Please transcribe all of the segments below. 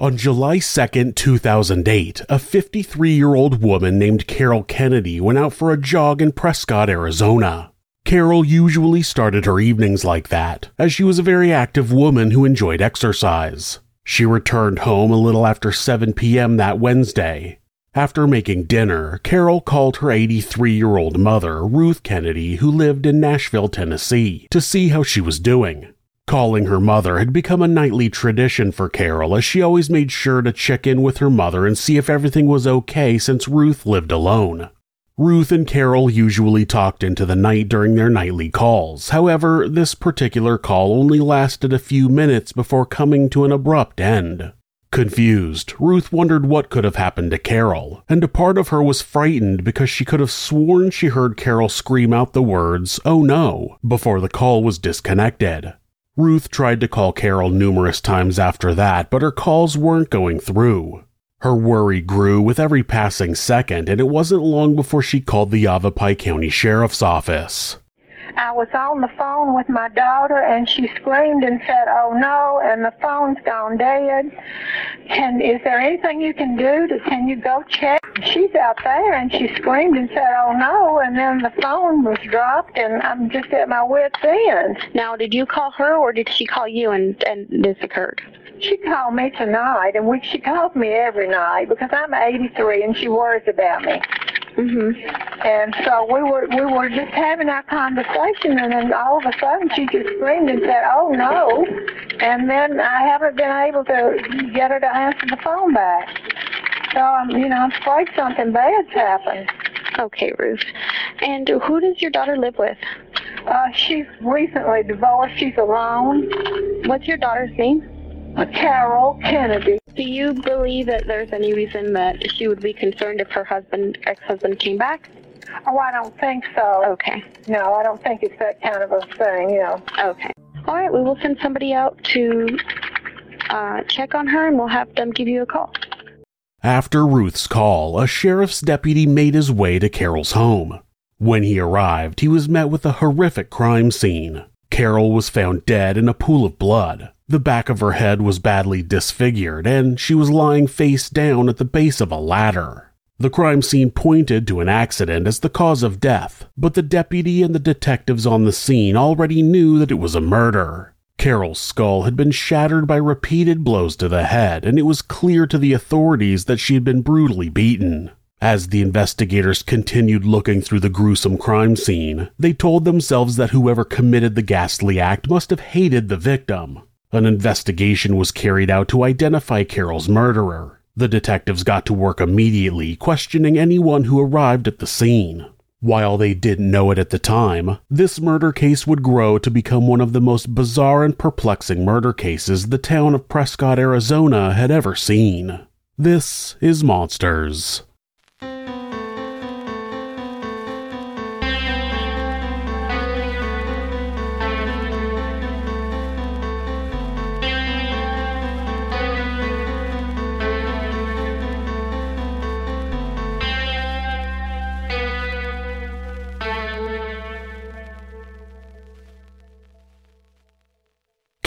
On July 2nd, 2008, a 53 year old woman named Carol Kennedy went out for a jog in Prescott, Arizona. Carol usually started her evenings like that, as she was a very active woman who enjoyed exercise. She returned home a little after 7 p.m. that Wednesday. After making dinner, Carol called her 83 year old mother, Ruth Kennedy, who lived in Nashville, Tennessee, to see how she was doing. Calling her mother had become a nightly tradition for Carol as she always made sure to check in with her mother and see if everything was okay since Ruth lived alone. Ruth and Carol usually talked into the night during their nightly calls. However, this particular call only lasted a few minutes before coming to an abrupt end. Confused, Ruth wondered what could have happened to Carol, and a part of her was frightened because she could have sworn she heard Carol scream out the words, oh no, before the call was disconnected. Ruth tried to call Carol numerous times after that, but her calls weren't going through. Her worry grew with every passing second, and it wasn't long before she called the Yavapai County Sheriff's Office. I was on the phone with my daughter and she screamed and said, oh no, and the phone's gone dead. Can, is there anything you can do? To, can you go check? She's out there and she screamed and said, oh no, and then the phone was dropped and I'm just at my wit's end. Now, did you call her or did she call you and, and this occurred? She called me tonight and we, she calls me every night because I'm 83 and she worries about me. Hmm And so we were we were just having our conversation, and then all of a sudden she just screamed and said, "Oh no!" And then I haven't been able to get her to answer the phone back. So I'm, you know, I'm afraid something bad's happened. Okay, Ruth. And who does your daughter live with? Uh, she's recently divorced. She's alone. What's your daughter's name? Uh, Carol Kennedy. Do you believe that there's any reason that she would be concerned if her husband, ex-husband, came back? Oh, I don't think so. Okay. No, I don't think it's that kind of a thing. You know. Okay. All right. We will send somebody out to uh, check on her, and we'll have them give you a call. After Ruth's call, a sheriff's deputy made his way to Carol's home. When he arrived, he was met with a horrific crime scene. Carol was found dead in a pool of blood. The back of her head was badly disfigured, and she was lying face down at the base of a ladder. The crime scene pointed to an accident as the cause of death, but the deputy and the detectives on the scene already knew that it was a murder. Carol's skull had been shattered by repeated blows to the head, and it was clear to the authorities that she had been brutally beaten. As the investigators continued looking through the gruesome crime scene, they told themselves that whoever committed the ghastly act must have hated the victim. An investigation was carried out to identify Carol's murderer. The detectives got to work immediately, questioning anyone who arrived at the scene. While they didn't know it at the time, this murder case would grow to become one of the most bizarre and perplexing murder cases the town of Prescott, Arizona had ever seen. This is Monsters.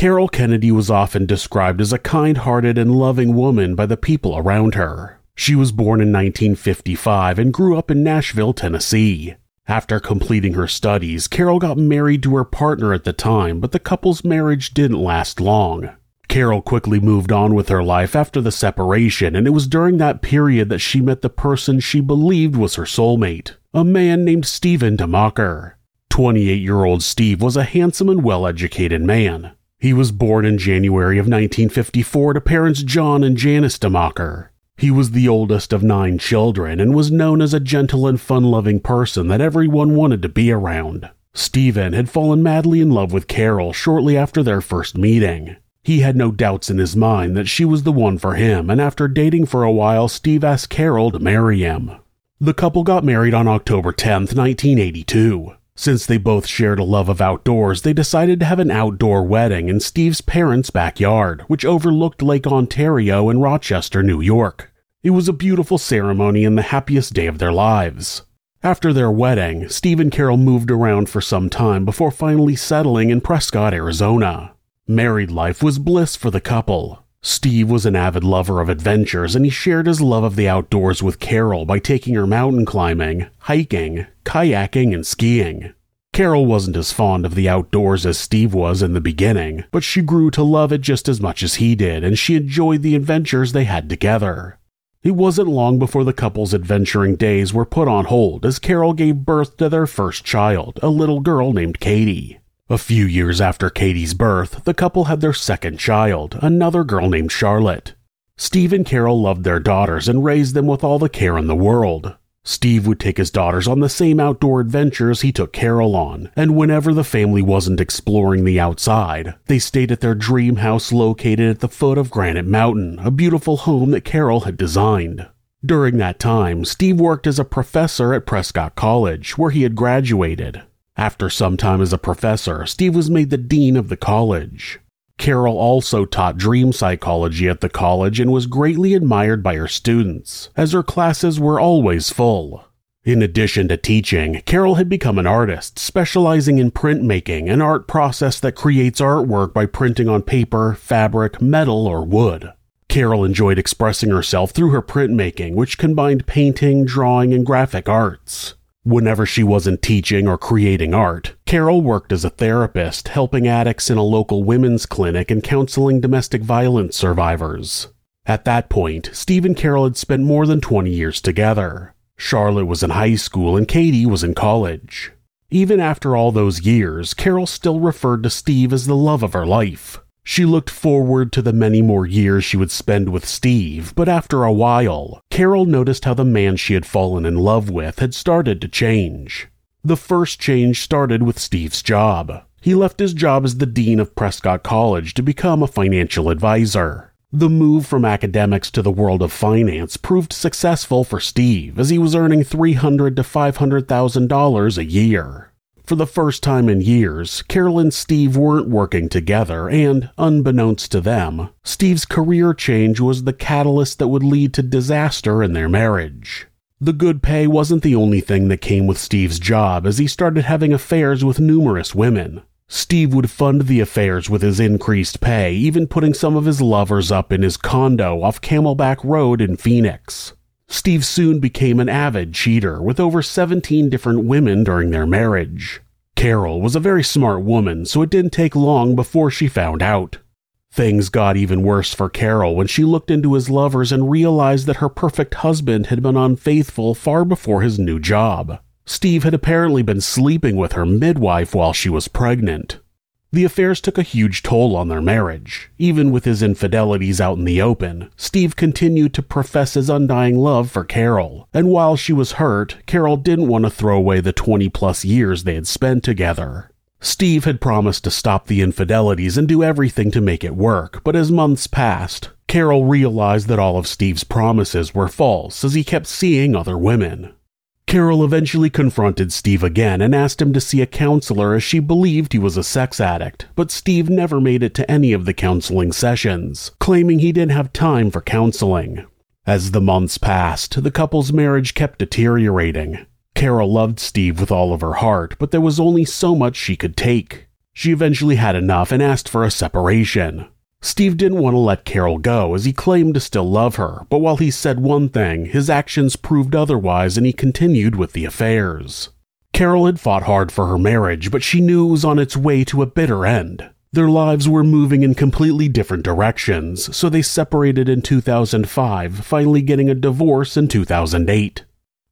Carol Kennedy was often described as a kind hearted and loving woman by the people around her. She was born in 1955 and grew up in Nashville, Tennessee. After completing her studies, Carol got married to her partner at the time, but the couple's marriage didn't last long. Carol quickly moved on with her life after the separation, and it was during that period that she met the person she believed was her soulmate, a man named Stephen DeMocker. 28 year old Steve was a handsome and well educated man. He was born in January of 1954 to parents John and Janice DeMocker. He was the oldest of nine children and was known as a gentle and fun loving person that everyone wanted to be around. Stephen had fallen madly in love with Carol shortly after their first meeting. He had no doubts in his mind that she was the one for him, and after dating for a while, Steve asked Carol to marry him. The couple got married on October 10, 1982. Since they both shared a love of outdoors, they decided to have an outdoor wedding in Steve's parents' backyard, which overlooked Lake Ontario in Rochester, New York. It was a beautiful ceremony and the happiest day of their lives. After their wedding, Steve and Carol moved around for some time before finally settling in Prescott, Arizona. Married life was bliss for the couple. Steve was an avid lover of adventures and he shared his love of the outdoors with Carol by taking her mountain climbing, hiking, kayaking, and skiing. Carol wasn't as fond of the outdoors as Steve was in the beginning, but she grew to love it just as much as he did and she enjoyed the adventures they had together. It wasn't long before the couple's adventuring days were put on hold as Carol gave birth to their first child, a little girl named Katie. A few years after Katie's birth, the couple had their second child, another girl named Charlotte. Steve and Carol loved their daughters and raised them with all the care in the world. Steve would take his daughters on the same outdoor adventures he took Carol on, and whenever the family wasn't exploring the outside, they stayed at their dream house located at the foot of Granite Mountain, a beautiful home that Carol had designed. During that time, Steve worked as a professor at Prescott College, where he had graduated. After some time as a professor, Steve was made the dean of the college. Carol also taught dream psychology at the college and was greatly admired by her students, as her classes were always full. In addition to teaching, Carol had become an artist, specializing in printmaking, an art process that creates artwork by printing on paper, fabric, metal, or wood. Carol enjoyed expressing herself through her printmaking, which combined painting, drawing, and graphic arts. Whenever she wasn't teaching or creating art, Carol worked as a therapist, helping addicts in a local women's clinic and counseling domestic violence survivors. At that point, Steve and Carol had spent more than 20 years together. Charlotte was in high school and Katie was in college. Even after all those years, Carol still referred to Steve as the love of her life. She looked forward to the many more years she would spend with Steve, but after a while, Carol noticed how the man she had fallen in love with had started to change. The first change started with Steve's job. He left his job as the dean of Prescott College to become a financial advisor. The move from academics to the world of finance proved successful for Steve as he was earning 300 to $500,000 a year. For the first time in years, Carol and Steve weren't working together, and, unbeknownst to them, Steve's career change was the catalyst that would lead to disaster in their marriage. The good pay wasn't the only thing that came with Steve's job as he started having affairs with numerous women. Steve would fund the affairs with his increased pay, even putting some of his lovers up in his condo off Camelback Road in Phoenix. Steve soon became an avid cheater with over 17 different women during their marriage. Carol was a very smart woman, so it didn't take long before she found out. Things got even worse for Carol when she looked into his lovers and realized that her perfect husband had been unfaithful far before his new job. Steve had apparently been sleeping with her midwife while she was pregnant. The affairs took a huge toll on their marriage. Even with his infidelities out in the open, Steve continued to profess his undying love for Carol, and while she was hurt, Carol didn't want to throw away the 20 plus years they had spent together. Steve had promised to stop the infidelities and do everything to make it work, but as months passed, Carol realized that all of Steve's promises were false as he kept seeing other women. Carol eventually confronted Steve again and asked him to see a counselor as she believed he was a sex addict, but Steve never made it to any of the counseling sessions, claiming he didn't have time for counseling. As the months passed, the couple's marriage kept deteriorating. Carol loved Steve with all of her heart, but there was only so much she could take. She eventually had enough and asked for a separation. Steve didn't want to let Carol go as he claimed to still love her, but while he said one thing, his actions proved otherwise and he continued with the affairs. Carol had fought hard for her marriage, but she knew it was on its way to a bitter end. Their lives were moving in completely different directions, so they separated in 2005, finally getting a divorce in 2008.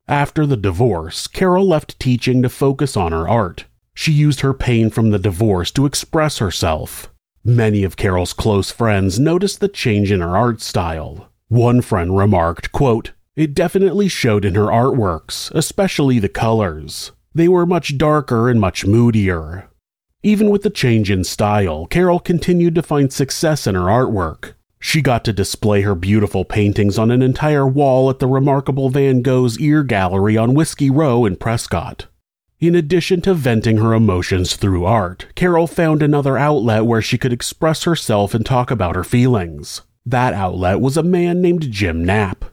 After the divorce, Carol left teaching to focus on her art. She used her pain from the divorce to express herself. Many of Carol's close friends noticed the change in her art style. One friend remarked, quote, It definitely showed in her artworks, especially the colors. They were much darker and much moodier. Even with the change in style, Carol continued to find success in her artwork. She got to display her beautiful paintings on an entire wall at the remarkable Van Gogh's Ear Gallery on Whiskey Row in Prescott. In addition to venting her emotions through art, Carol found another outlet where she could express herself and talk about her feelings. That outlet was a man named Jim Knapp.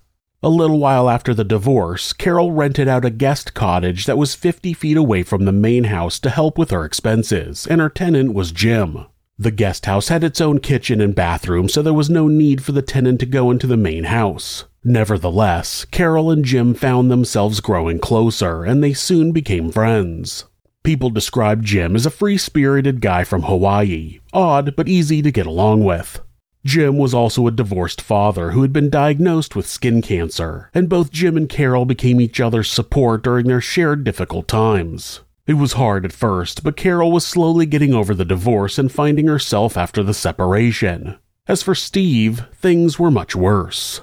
A little while after the divorce, Carol rented out a guest cottage that was 50 feet away from the main house to help with her expenses, and her tenant was Jim. The guest house had its own kitchen and bathroom, so there was no need for the tenant to go into the main house. Nevertheless, Carol and Jim found themselves growing closer, and they soon became friends. People described Jim as a free spirited guy from Hawaii, odd but easy to get along with. Jim was also a divorced father who had been diagnosed with skin cancer, and both Jim and Carol became each other's support during their shared difficult times. It was hard at first, but Carol was slowly getting over the divorce and finding herself after the separation. As for Steve, things were much worse.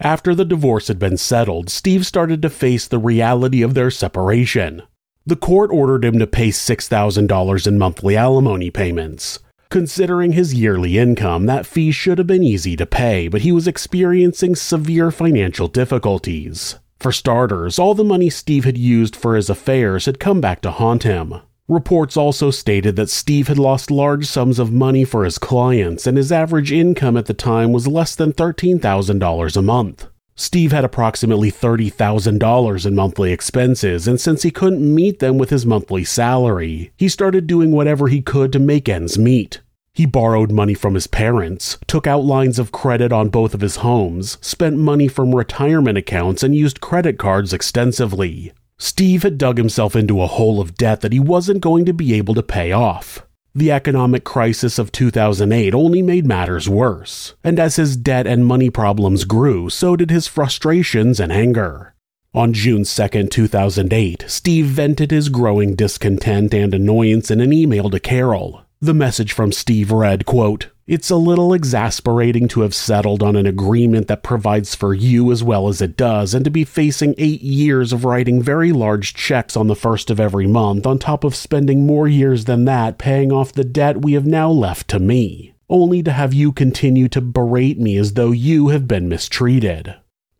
After the divorce had been settled, Steve started to face the reality of their separation. The court ordered him to pay $6,000 in monthly alimony payments, Considering his yearly income, that fee should have been easy to pay, but he was experiencing severe financial difficulties. For starters, all the money Steve had used for his affairs had come back to haunt him. Reports also stated that Steve had lost large sums of money for his clients, and his average income at the time was less than $13,000 a month. Steve had approximately $30,000 in monthly expenses, and since he couldn't meet them with his monthly salary, he started doing whatever he could to make ends meet. He borrowed money from his parents, took out lines of credit on both of his homes, spent money from retirement accounts, and used credit cards extensively. Steve had dug himself into a hole of debt that he wasn't going to be able to pay off. The economic crisis of 2008 only made matters worse, and as his debt and money problems grew, so did his frustrations and anger. On June 2, 2008, Steve vented his growing discontent and annoyance in an email to Carol. The message from Steve read, quote, It's a little exasperating to have settled on an agreement that provides for you as well as it does, and to be facing eight years of writing very large checks on the first of every month, on top of spending more years than that paying off the debt we have now left to me, only to have you continue to berate me as though you have been mistreated.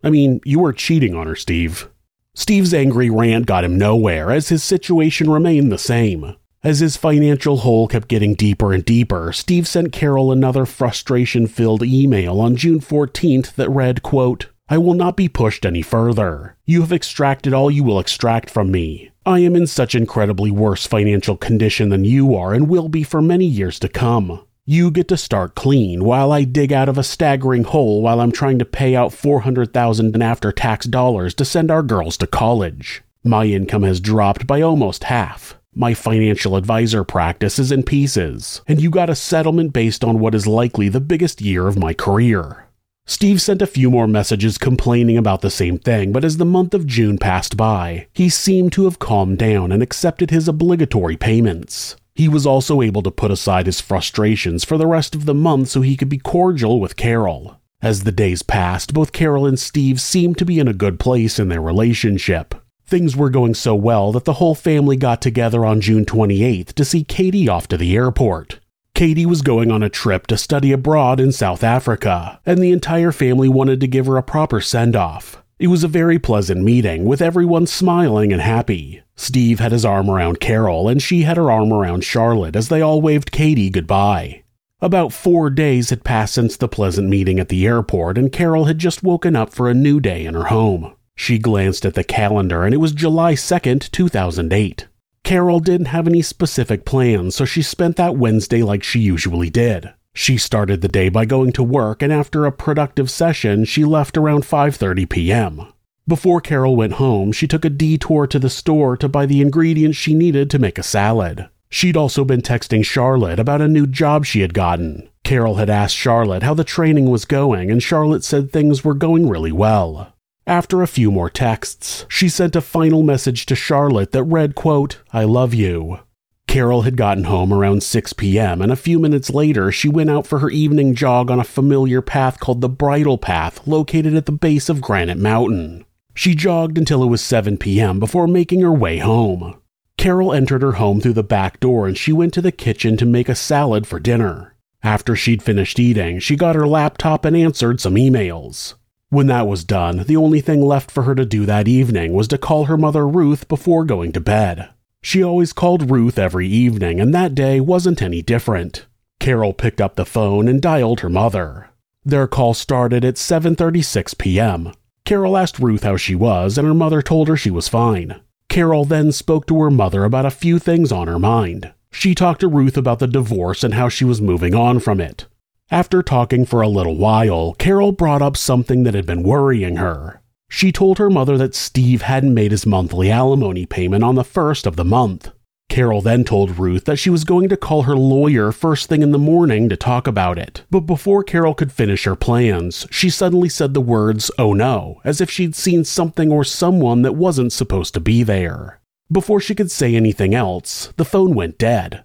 I mean, you were cheating on her, Steve. Steve's angry rant got him nowhere, as his situation remained the same. As his financial hole kept getting deeper and deeper, Steve sent Carol another frustration filled email on June 14th that read, quote, I will not be pushed any further. You have extracted all you will extract from me. I am in such incredibly worse financial condition than you are and will be for many years to come. You get to start clean while I dig out of a staggering hole while I'm trying to pay out 400,000 in after tax dollars to send our girls to college. My income has dropped by almost half. My financial advisor practice is in pieces, and you got a settlement based on what is likely the biggest year of my career. Steve sent a few more messages complaining about the same thing, but as the month of June passed by, he seemed to have calmed down and accepted his obligatory payments. He was also able to put aside his frustrations for the rest of the month so he could be cordial with Carol. As the days passed, both Carol and Steve seemed to be in a good place in their relationship. Things were going so well that the whole family got together on June 28th to see Katie off to the airport. Katie was going on a trip to study abroad in South Africa, and the entire family wanted to give her a proper send off. It was a very pleasant meeting, with everyone smiling and happy. Steve had his arm around Carol, and she had her arm around Charlotte as they all waved Katie goodbye. About four days had passed since the pleasant meeting at the airport, and Carol had just woken up for a new day in her home. She glanced at the calendar and it was July 2nd, 2008. Carol didn't have any specific plans, so she spent that Wednesday like she usually did. She started the day by going to work and after a productive session, she left around 5:30 p.m. Before Carol went home, she took a detour to the store to buy the ingredients she needed to make a salad. She'd also been texting Charlotte about a new job she had gotten. Carol had asked Charlotte how the training was going, and Charlotte said things were going really well. After a few more texts, she sent a final message to Charlotte that read, quote, I love you. Carol had gotten home around 6 p.m., and a few minutes later, she went out for her evening jog on a familiar path called the Bridle Path, located at the base of Granite Mountain. She jogged until it was 7 p.m. before making her way home. Carol entered her home through the back door and she went to the kitchen to make a salad for dinner. After she'd finished eating, she got her laptop and answered some emails. When that was done, the only thing left for her to do that evening was to call her mother Ruth before going to bed. She always called Ruth every evening, and that day wasn't any different. Carol picked up the phone and dialed her mother. Their call started at 7:36 p.m. Carol asked Ruth how she was, and her mother told her she was fine. Carol then spoke to her mother about a few things on her mind. She talked to Ruth about the divorce and how she was moving on from it. After talking for a little while, Carol brought up something that had been worrying her. She told her mother that Steve hadn't made his monthly alimony payment on the first of the month. Carol then told Ruth that she was going to call her lawyer first thing in the morning to talk about it. But before Carol could finish her plans, she suddenly said the words, oh no, as if she'd seen something or someone that wasn't supposed to be there. Before she could say anything else, the phone went dead.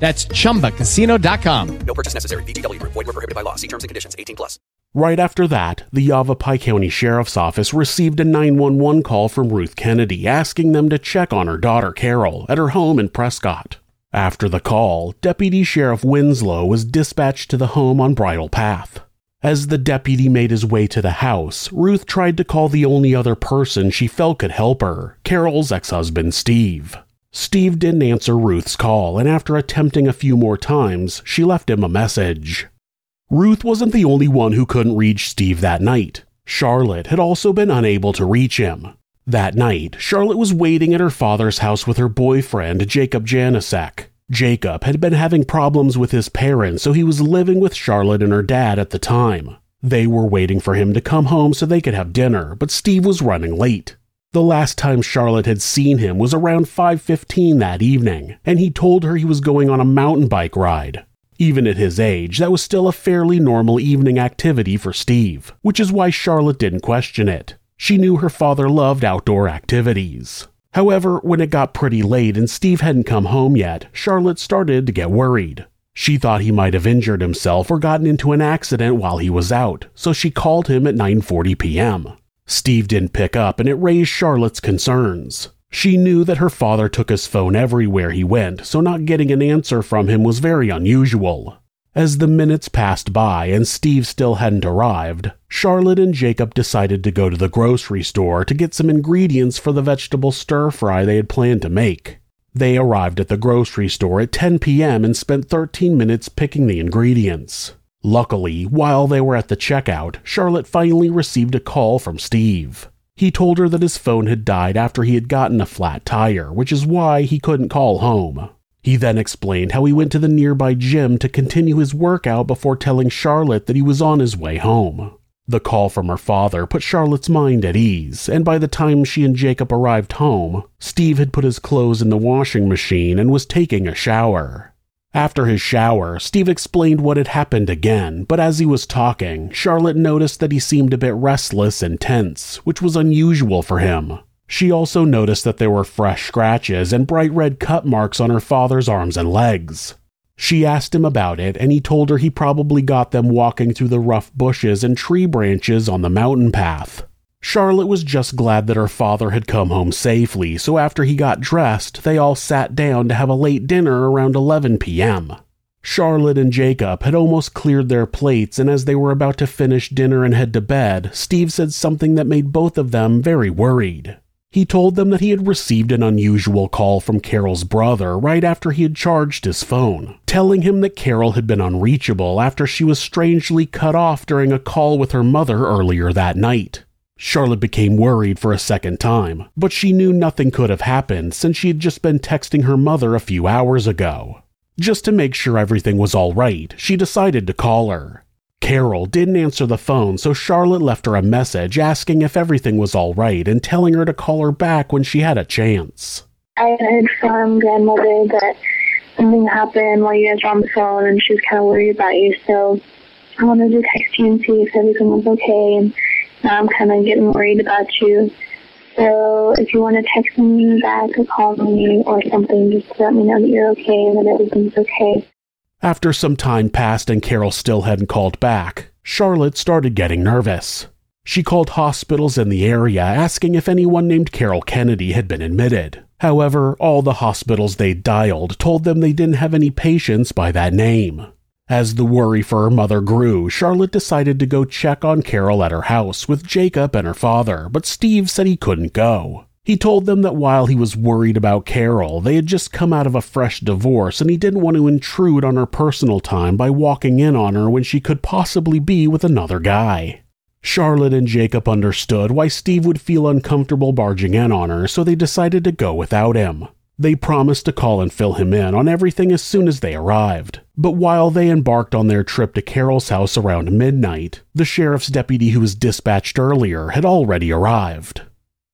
That's chumbacasino.com. No purchase necessary. VGW Group. Void were prohibited by law. See terms and conditions. 18 plus. Right after that, the Yavapai County Sheriff's Office received a 911 call from Ruth Kennedy asking them to check on her daughter Carol at her home in Prescott. After the call, Deputy Sheriff Winslow was dispatched to the home on Bridle Path. As the deputy made his way to the house, Ruth tried to call the only other person she felt could help her Carol's ex husband, Steve. Steve didn't answer Ruth's call, and after attempting a few more times, she left him a message. Ruth wasn't the only one who couldn't reach Steve that night. Charlotte had also been unable to reach him. That night, Charlotte was waiting at her father's house with her boyfriend, Jacob Janisek. Jacob had been having problems with his parents, so he was living with Charlotte and her dad at the time. They were waiting for him to come home so they could have dinner, but Steve was running late. The last time Charlotte had seen him was around 5:15 that evening, and he told her he was going on a mountain bike ride. Even at his age, that was still a fairly normal evening activity for Steve, which is why Charlotte didn't question it. She knew her father loved outdoor activities. However, when it got pretty late and Steve hadn't come home yet, Charlotte started to get worried. She thought he might have injured himself or gotten into an accident while he was out, so she called him at 9:40 p.m. Steve didn't pick up, and it raised Charlotte's concerns. She knew that her father took his phone everywhere he went, so not getting an answer from him was very unusual. As the minutes passed by and Steve still hadn't arrived, Charlotte and Jacob decided to go to the grocery store to get some ingredients for the vegetable stir fry they had planned to make. They arrived at the grocery store at 10 p.m. and spent 13 minutes picking the ingredients. Luckily, while they were at the checkout, Charlotte finally received a call from Steve. He told her that his phone had died after he had gotten a flat tire, which is why he couldn't call home. He then explained how he went to the nearby gym to continue his workout before telling Charlotte that he was on his way home. The call from her father put Charlotte's mind at ease, and by the time she and Jacob arrived home, Steve had put his clothes in the washing machine and was taking a shower. After his shower, Steve explained what had happened again, but as he was talking, Charlotte noticed that he seemed a bit restless and tense, which was unusual for him. She also noticed that there were fresh scratches and bright red cut marks on her father's arms and legs. She asked him about it, and he told her he probably got them walking through the rough bushes and tree branches on the mountain path. Charlotte was just glad that her father had come home safely, so after he got dressed, they all sat down to have a late dinner around 11 p.m. Charlotte and Jacob had almost cleared their plates, and as they were about to finish dinner and head to bed, Steve said something that made both of them very worried. He told them that he had received an unusual call from Carol's brother right after he had charged his phone, telling him that Carol had been unreachable after she was strangely cut off during a call with her mother earlier that night. Charlotte became worried for a second time, but she knew nothing could have happened since she had just been texting her mother a few hours ago. Just to make sure everything was all right, she decided to call her. Carol didn't answer the phone, so Charlotte left her a message asking if everything was all right and telling her to call her back when she had a chance. I heard from grandmother that something happened while you guys were on the phone and she was kind of worried about you, so I wanted to text you and see if everything was okay. And now I'm kind of getting worried about you. So if you want to text me back or call me or something, just let me know that you're okay and that everything's okay. After some time passed and Carol still hadn't called back, Charlotte started getting nervous. She called hospitals in the area asking if anyone named Carol Kennedy had been admitted. However, all the hospitals they dialed told them they didn't have any patients by that name. As the worry for her mother grew, Charlotte decided to go check on Carol at her house with Jacob and her father, but Steve said he couldn't go. He told them that while he was worried about Carol, they had just come out of a fresh divorce and he didn't want to intrude on her personal time by walking in on her when she could possibly be with another guy. Charlotte and Jacob understood why Steve would feel uncomfortable barging in on her, so they decided to go without him. They promised to call and fill him in on everything as soon as they arrived. But while they embarked on their trip to Carol's house around midnight, the sheriff's deputy who was dispatched earlier had already arrived.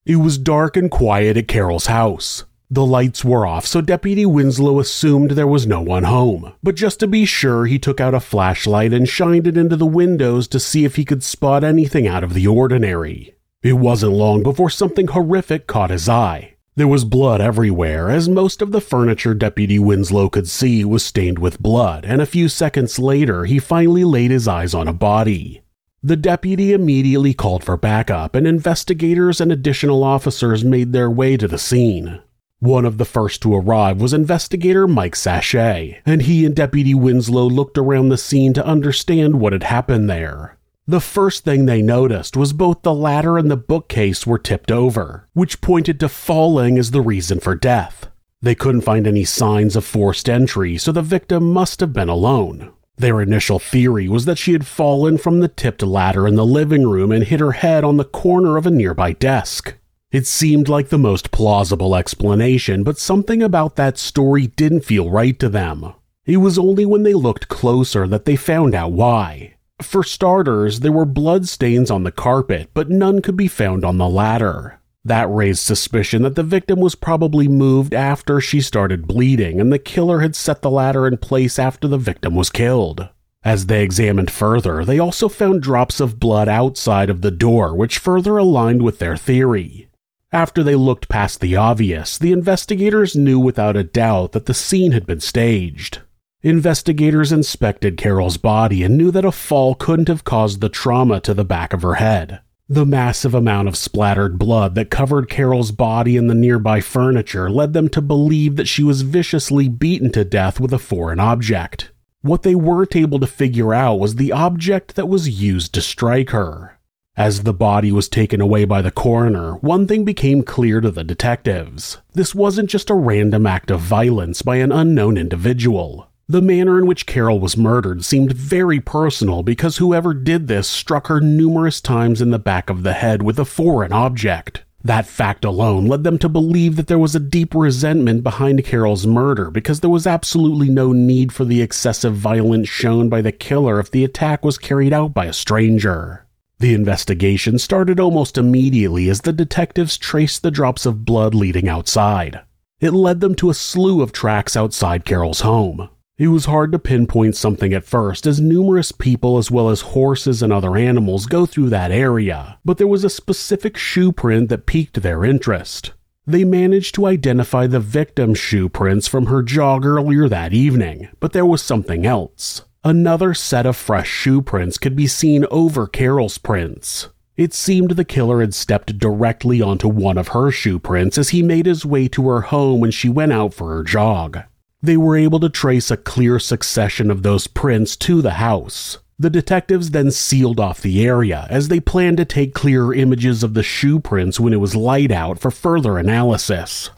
It was dark and quiet at Carol's house. The lights were off, so Deputy Winslow assumed there was no one home. But just to be sure, he took out a flashlight and shined it into the windows to see if he could spot anything out of the ordinary. It wasn't long before something horrific caught his eye. There was blood everywhere, as most of the furniture Deputy Winslow could see was stained with blood, and a few seconds later, he finally laid his eyes on a body. The deputy immediately called for backup, and investigators and additional officers made their way to the scene. One of the first to arrive was investigator Mike Sachet, and he and Deputy Winslow looked around the scene to understand what had happened there. The first thing they noticed was both the ladder and the bookcase were tipped over, which pointed to falling as the reason for death. They couldn't find any signs of forced entry, so the victim must have been alone. Their initial theory was that she had fallen from the tipped ladder in the living room and hit her head on the corner of a nearby desk. It seemed like the most plausible explanation, but something about that story didn't feel right to them. It was only when they looked closer that they found out why. For starters, there were blood stains on the carpet, but none could be found on the ladder. That raised suspicion that the victim was probably moved after she started bleeding and the killer had set the ladder in place after the victim was killed. As they examined further, they also found drops of blood outside of the door, which further aligned with their theory. After they looked past the obvious, the investigators knew without a doubt that the scene had been staged. Investigators inspected Carol's body and knew that a fall couldn't have caused the trauma to the back of her head. The massive amount of splattered blood that covered Carol's body and the nearby furniture led them to believe that she was viciously beaten to death with a foreign object. What they weren't able to figure out was the object that was used to strike her. As the body was taken away by the coroner, one thing became clear to the detectives. This wasn't just a random act of violence by an unknown individual. The manner in which Carol was murdered seemed very personal because whoever did this struck her numerous times in the back of the head with a foreign object. That fact alone led them to believe that there was a deep resentment behind Carol's murder because there was absolutely no need for the excessive violence shown by the killer if the attack was carried out by a stranger. The investigation started almost immediately as the detectives traced the drops of blood leading outside. It led them to a slew of tracks outside Carol's home. It was hard to pinpoint something at first, as numerous people as well as horses and other animals go through that area, but there was a specific shoe print that piqued their interest. They managed to identify the victim's shoe prints from her jog earlier that evening, but there was something else. Another set of fresh shoe prints could be seen over Carol's prints. It seemed the killer had stepped directly onto one of her shoe prints as he made his way to her home when she went out for her jog they were able to trace a clear succession of those prints to the house. The detectives then sealed off the area as they planned to take clearer images of the shoe prints when it was light out for further analysis.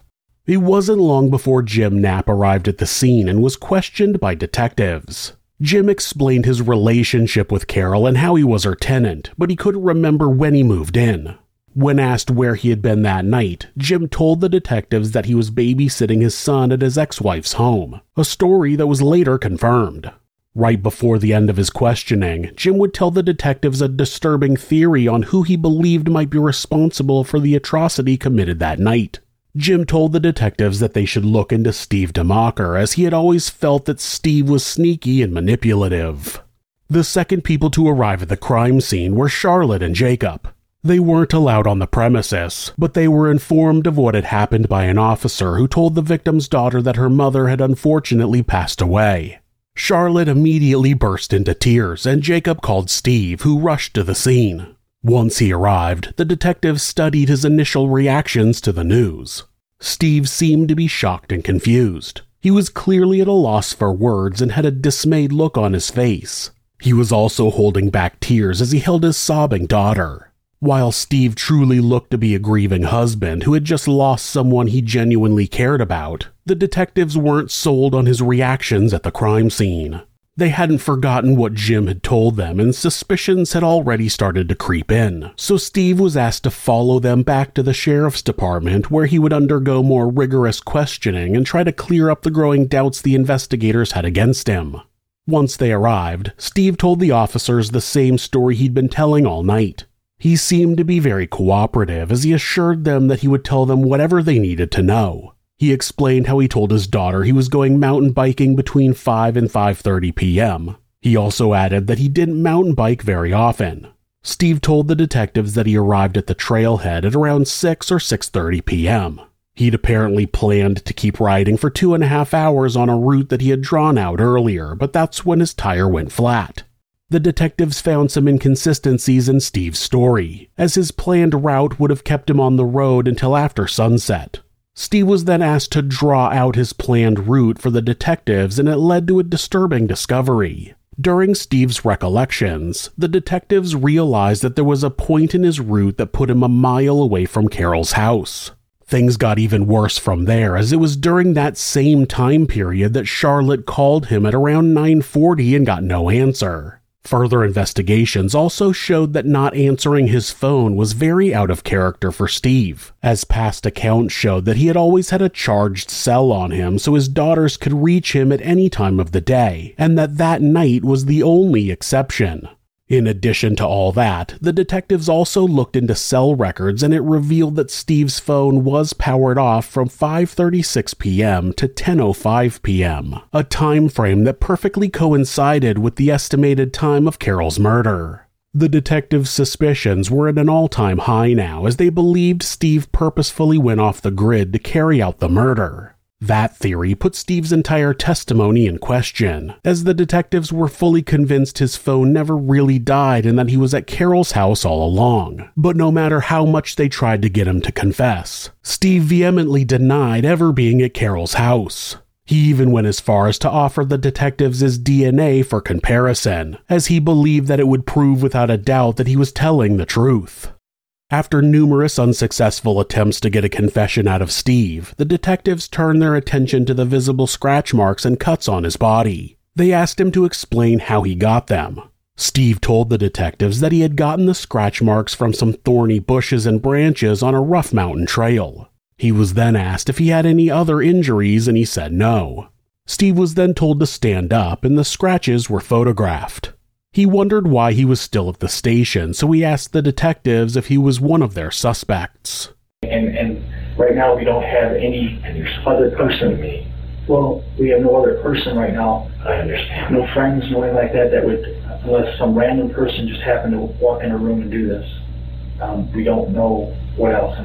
It wasn't long before Jim Knapp arrived at the scene and was questioned by detectives. Jim explained his relationship with Carol and how he was her tenant, but he couldn't remember when he moved in. When asked where he had been that night, Jim told the detectives that he was babysitting his son at his ex wife's home, a story that was later confirmed. Right before the end of his questioning, Jim would tell the detectives a disturbing theory on who he believed might be responsible for the atrocity committed that night. Jim told the detectives that they should look into Steve DeMocker as he had always felt that Steve was sneaky and manipulative. The second people to arrive at the crime scene were Charlotte and Jacob. They weren't allowed on the premises, but they were informed of what had happened by an officer who told the victim's daughter that her mother had unfortunately passed away. Charlotte immediately burst into tears, and Jacob called Steve, who rushed to the scene. Once he arrived, the detective studied his initial reactions to the news. Steve seemed to be shocked and confused. He was clearly at a loss for words and had a dismayed look on his face. He was also holding back tears as he held his sobbing daughter. While Steve truly looked to be a grieving husband who had just lost someone he genuinely cared about, the detectives weren't sold on his reactions at the crime scene. They hadn't forgotten what Jim had told them, and suspicions had already started to creep in. So Steve was asked to follow them back to the sheriff's department, where he would undergo more rigorous questioning and try to clear up the growing doubts the investigators had against him. Once they arrived, Steve told the officers the same story he'd been telling all night. He seemed to be very cooperative as he assured them that he would tell them whatever they needed to know. He explained how he told his daughter he was going mountain biking between 5 and 5:30 p.m. He also added that he didn't mountain bike very often. Steve told the detectives that he arrived at the trailhead at around 6 or 6:30 p.m. He'd apparently planned to keep riding for two and a half hours on a route that he had drawn out earlier, but that's when his tire went flat. The detectives found some inconsistencies in Steve's story, as his planned route would have kept him on the road until after sunset. Steve was then asked to draw out his planned route for the detectives, and it led to a disturbing discovery. During Steve's recollections, the detectives realized that there was a point in his route that put him a mile away from Carol's house. Things got even worse from there as it was during that same time period that Charlotte called him at around 9:40 and got no answer. Further investigations also showed that not answering his phone was very out of character for Steve, as past accounts showed that he had always had a charged cell on him so his daughters could reach him at any time of the day, and that that night was the only exception. In addition to all that, the detectives also looked into cell records and it revealed that Steve's phone was powered off from 5:36 p.m. to 10:05 p.m., a time frame that perfectly coincided with the estimated time of Carol's murder. The detectives' suspicions were at an all-time high now as they believed Steve purposefully went off the grid to carry out the murder. That theory put Steve's entire testimony in question, as the detectives were fully convinced his phone never really died and that he was at Carol's house all along. But no matter how much they tried to get him to confess, Steve vehemently denied ever being at Carol's house. He even went as far as to offer the detectives his DNA for comparison, as he believed that it would prove without a doubt that he was telling the truth. After numerous unsuccessful attempts to get a confession out of Steve, the detectives turned their attention to the visible scratch marks and cuts on his body. They asked him to explain how he got them. Steve told the detectives that he had gotten the scratch marks from some thorny bushes and branches on a rough mountain trail. He was then asked if he had any other injuries and he said no. Steve was then told to stand up and the scratches were photographed. He wondered why he was still at the station, so he asked the detectives if he was one of their suspects. And, and right now we don't have any other person. Me. Well, we have no other person right now. I understand. No friends, nothing like that. That would, unless some random person just happened to walk in a room and do this. Um, we don't know what else.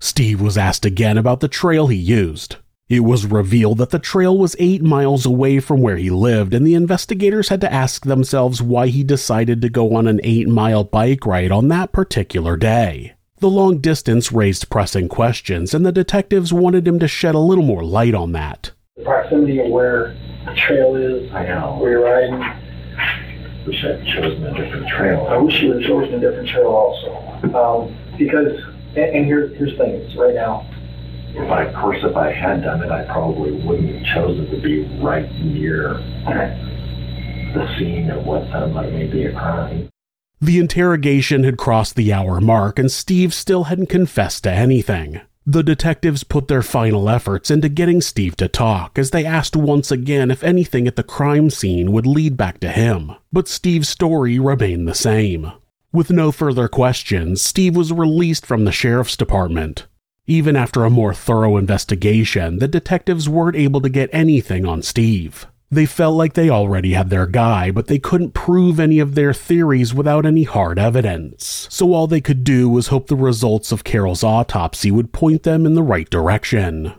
Steve was asked again about the trail he used. It was revealed that the trail was eight miles away from where he lived, and the investigators had to ask themselves why he decided to go on an eight mile bike ride on that particular day. The long distance raised pressing questions, and the detectives wanted him to shed a little more light on that. The proximity of where the trail is, I know. where you're riding, Wish I'd chosen a different trail. I wish you had chosen a different trail also. Um, because, and, and here, here's the thing, is right now, I, of course, if I had done it, I probably wouldn't have chosen to be right near the scene of what sounded like maybe a crime. The interrogation had crossed the hour mark, and Steve still hadn't confessed to anything. The detectives put their final efforts into getting Steve to talk as they asked once again if anything at the crime scene would lead back to him, but Steve's story remained the same. With no further questions, Steve was released from the sheriff's department. Even after a more thorough investigation, the detectives weren't able to get anything on Steve. They felt like they already had their guy, but they couldn't prove any of their theories without any hard evidence. So all they could do was hope the results of Carol's autopsy would point them in the right direction.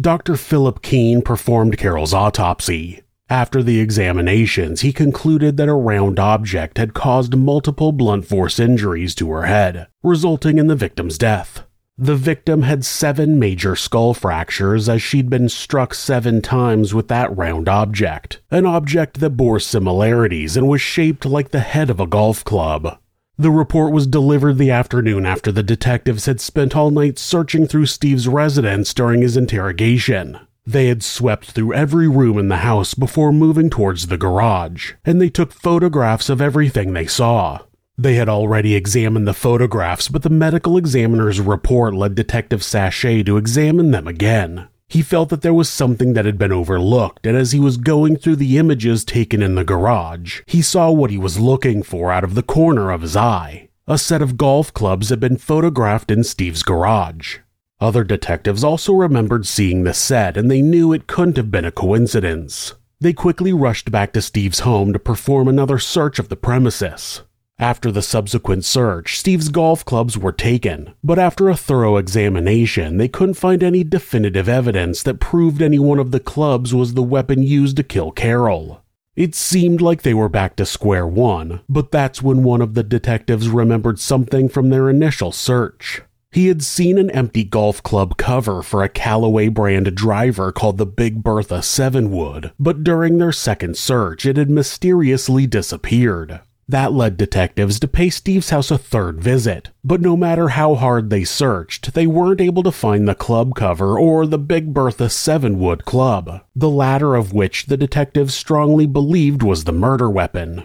Dr. Philip Keen performed Carol's autopsy. After the examinations, he concluded that a round object had caused multiple blunt force injuries to her head, resulting in the victim's death. The victim had seven major skull fractures as she'd been struck seven times with that round object, an object that bore similarities and was shaped like the head of a golf club. The report was delivered the afternoon after the detectives had spent all night searching through Steve's residence during his interrogation. They had swept through every room in the house before moving towards the garage, and they took photographs of everything they saw. They had already examined the photographs, but the medical examiner's report led Detective Sachet to examine them again. He felt that there was something that had been overlooked, and as he was going through the images taken in the garage, he saw what he was looking for out of the corner of his eye. A set of golf clubs had been photographed in Steve's garage. Other detectives also remembered seeing the set, and they knew it couldn't have been a coincidence. They quickly rushed back to Steve's home to perform another search of the premises. After the subsequent search, Steve's golf clubs were taken, but after a thorough examination, they couldn't find any definitive evidence that proved any one of the clubs was the weapon used to kill Carol. It seemed like they were back to square one, but that's when one of the detectives remembered something from their initial search. He had seen an empty golf club cover for a Callaway brand driver called the Big Bertha 7 wood, but during their second search, it had mysteriously disappeared. That led detectives to pay Steve's house a third visit, but no matter how hard they searched, they weren't able to find the club cover or the Big Bertha 7 wood club, the latter of which the detectives strongly believed was the murder weapon.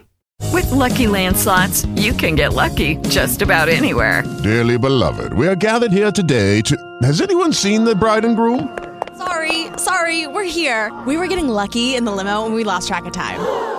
With Lucky Land slots, you can get lucky just about anywhere. Dearly beloved, we are gathered here today to. Has anyone seen the bride and groom? Sorry, sorry, we're here. We were getting lucky in the limo and we lost track of time.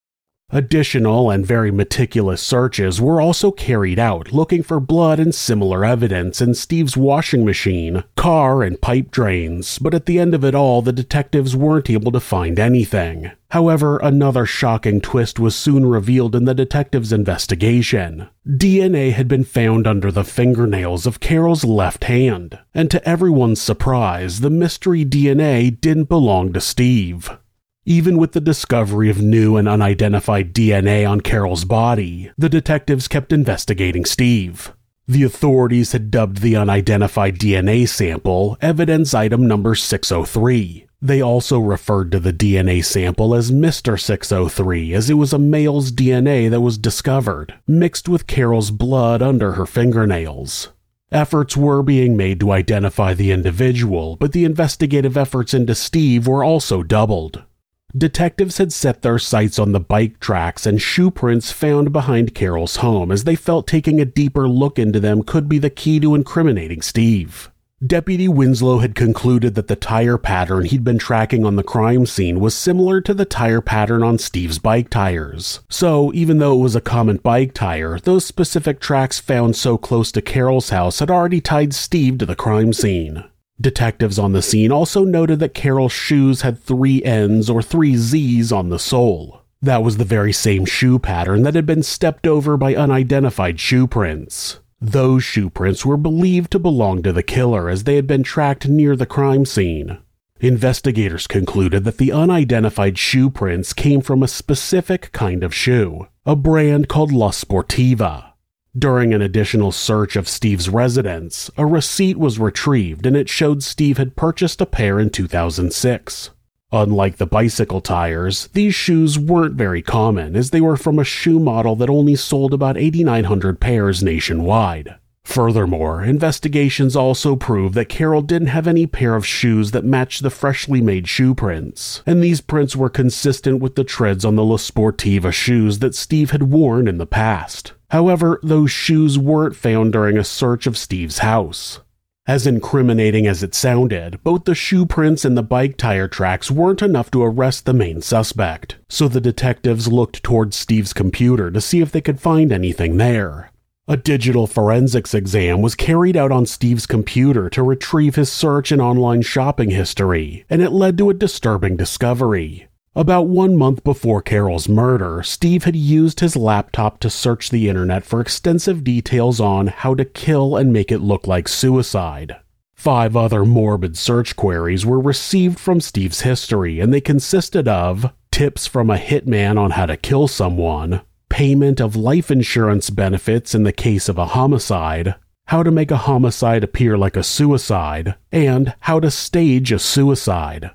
Additional and very meticulous searches were also carried out looking for blood and similar evidence in Steve's washing machine, car, and pipe drains, but at the end of it all, the detectives weren't able to find anything. However, another shocking twist was soon revealed in the detectives' investigation. DNA had been found under the fingernails of Carol's left hand, and to everyone's surprise, the mystery DNA didn't belong to Steve. Even with the discovery of new and unidentified DNA on Carol's body, the detectives kept investigating Steve. The authorities had dubbed the unidentified DNA sample evidence item number 603. They also referred to the DNA sample as Mr. 603 as it was a male's DNA that was discovered, mixed with Carol's blood under her fingernails. Efforts were being made to identify the individual, but the investigative efforts into Steve were also doubled. Detectives had set their sights on the bike tracks and shoe prints found behind Carol's home as they felt taking a deeper look into them could be the key to incriminating Steve. Deputy Winslow had concluded that the tire pattern he'd been tracking on the crime scene was similar to the tire pattern on Steve's bike tires. So, even though it was a common bike tire, those specific tracks found so close to Carol's house had already tied Steve to the crime scene. Detectives on the scene also noted that Carol's shoes had three N's or three Z's on the sole. That was the very same shoe pattern that had been stepped over by unidentified shoe prints. Those shoe prints were believed to belong to the killer as they had been tracked near the crime scene. Investigators concluded that the unidentified shoe prints came from a specific kind of shoe, a brand called La Sportiva. During an additional search of Steve's residence, a receipt was retrieved and it showed Steve had purchased a pair in 2006. Unlike the bicycle tires, these shoes weren't very common as they were from a shoe model that only sold about 8,900 pairs nationwide. Furthermore, investigations also prove that Carol didn't have any pair of shoes that matched the freshly made shoe prints, and these prints were consistent with the treads on the La Sportiva shoes that Steve had worn in the past. However, those shoes weren't found during a search of Steve's house. As incriminating as it sounded, both the shoe prints and the bike tire tracks weren't enough to arrest the main suspect, so the detectives looked towards Steve's computer to see if they could find anything there. A digital forensics exam was carried out on Steve's computer to retrieve his search and online shopping history, and it led to a disturbing discovery. About one month before Carol's murder, Steve had used his laptop to search the internet for extensive details on how to kill and make it look like suicide. Five other morbid search queries were received from Steve's history, and they consisted of tips from a hitman on how to kill someone, payment of life insurance benefits in the case of a homicide, how to make a homicide appear like a suicide, and how to stage a suicide.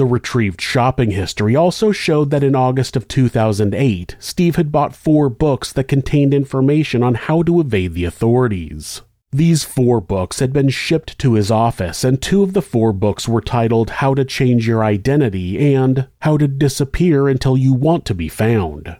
The retrieved shopping history also showed that in August of 2008, Steve had bought four books that contained information on how to evade the authorities. These four books had been shipped to his office, and two of the four books were titled How to Change Your Identity and How to Disappear Until You Want to Be Found.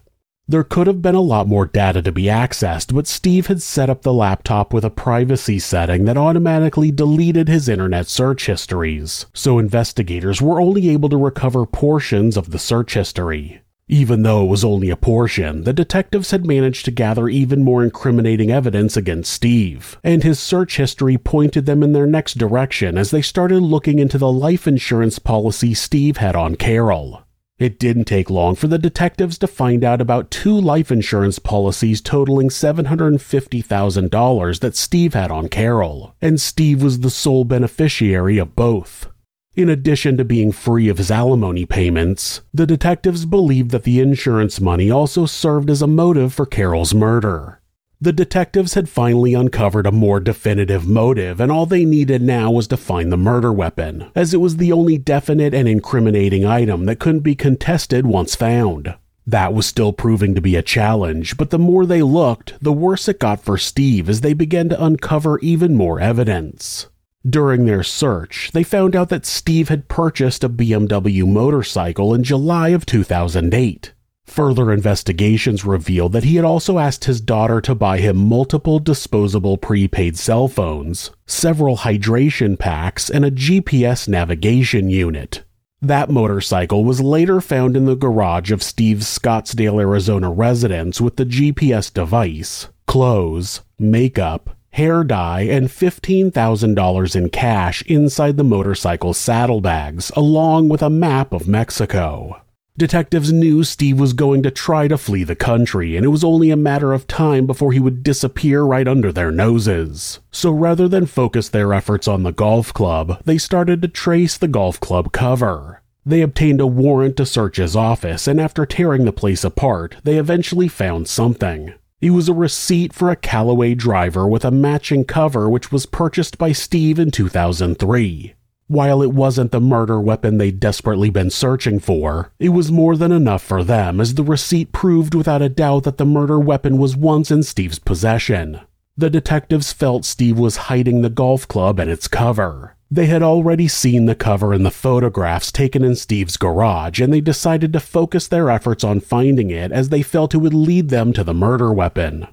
There could have been a lot more data to be accessed, but Steve had set up the laptop with a privacy setting that automatically deleted his internet search histories, so investigators were only able to recover portions of the search history. Even though it was only a portion, the detectives had managed to gather even more incriminating evidence against Steve, and his search history pointed them in their next direction as they started looking into the life insurance policy Steve had on Carol. It didn't take long for the detectives to find out about two life insurance policies totaling $750,000 that Steve had on Carol, and Steve was the sole beneficiary of both. In addition to being free of his alimony payments, the detectives believed that the insurance money also served as a motive for Carol's murder. The detectives had finally uncovered a more definitive motive, and all they needed now was to find the murder weapon, as it was the only definite and incriminating item that couldn't be contested once found. That was still proving to be a challenge, but the more they looked, the worse it got for Steve as they began to uncover even more evidence. During their search, they found out that Steve had purchased a BMW motorcycle in July of 2008. Further investigations revealed that he had also asked his daughter to buy him multiple disposable prepaid cell phones, several hydration packs, and a GPS navigation unit. That motorcycle was later found in the garage of Steve's Scottsdale, Arizona residence with the GPS device, clothes, makeup, hair dye, and $15,000 in cash inside the motorcycle's saddlebags, along with a map of Mexico. Detectives knew Steve was going to try to flee the country, and it was only a matter of time before he would disappear right under their noses. So rather than focus their efforts on the golf club, they started to trace the golf club cover. They obtained a warrant to search his office, and after tearing the place apart, they eventually found something. It was a receipt for a Callaway driver with a matching cover, which was purchased by Steve in 2003. While it wasn't the murder weapon they'd desperately been searching for, it was more than enough for them as the receipt proved without a doubt that the murder weapon was once in Steve's possession. The detectives felt Steve was hiding the golf club and its cover. They had already seen the cover in the photographs taken in Steve's garage, and they decided to focus their efforts on finding it as they felt it would lead them to the murder weapon.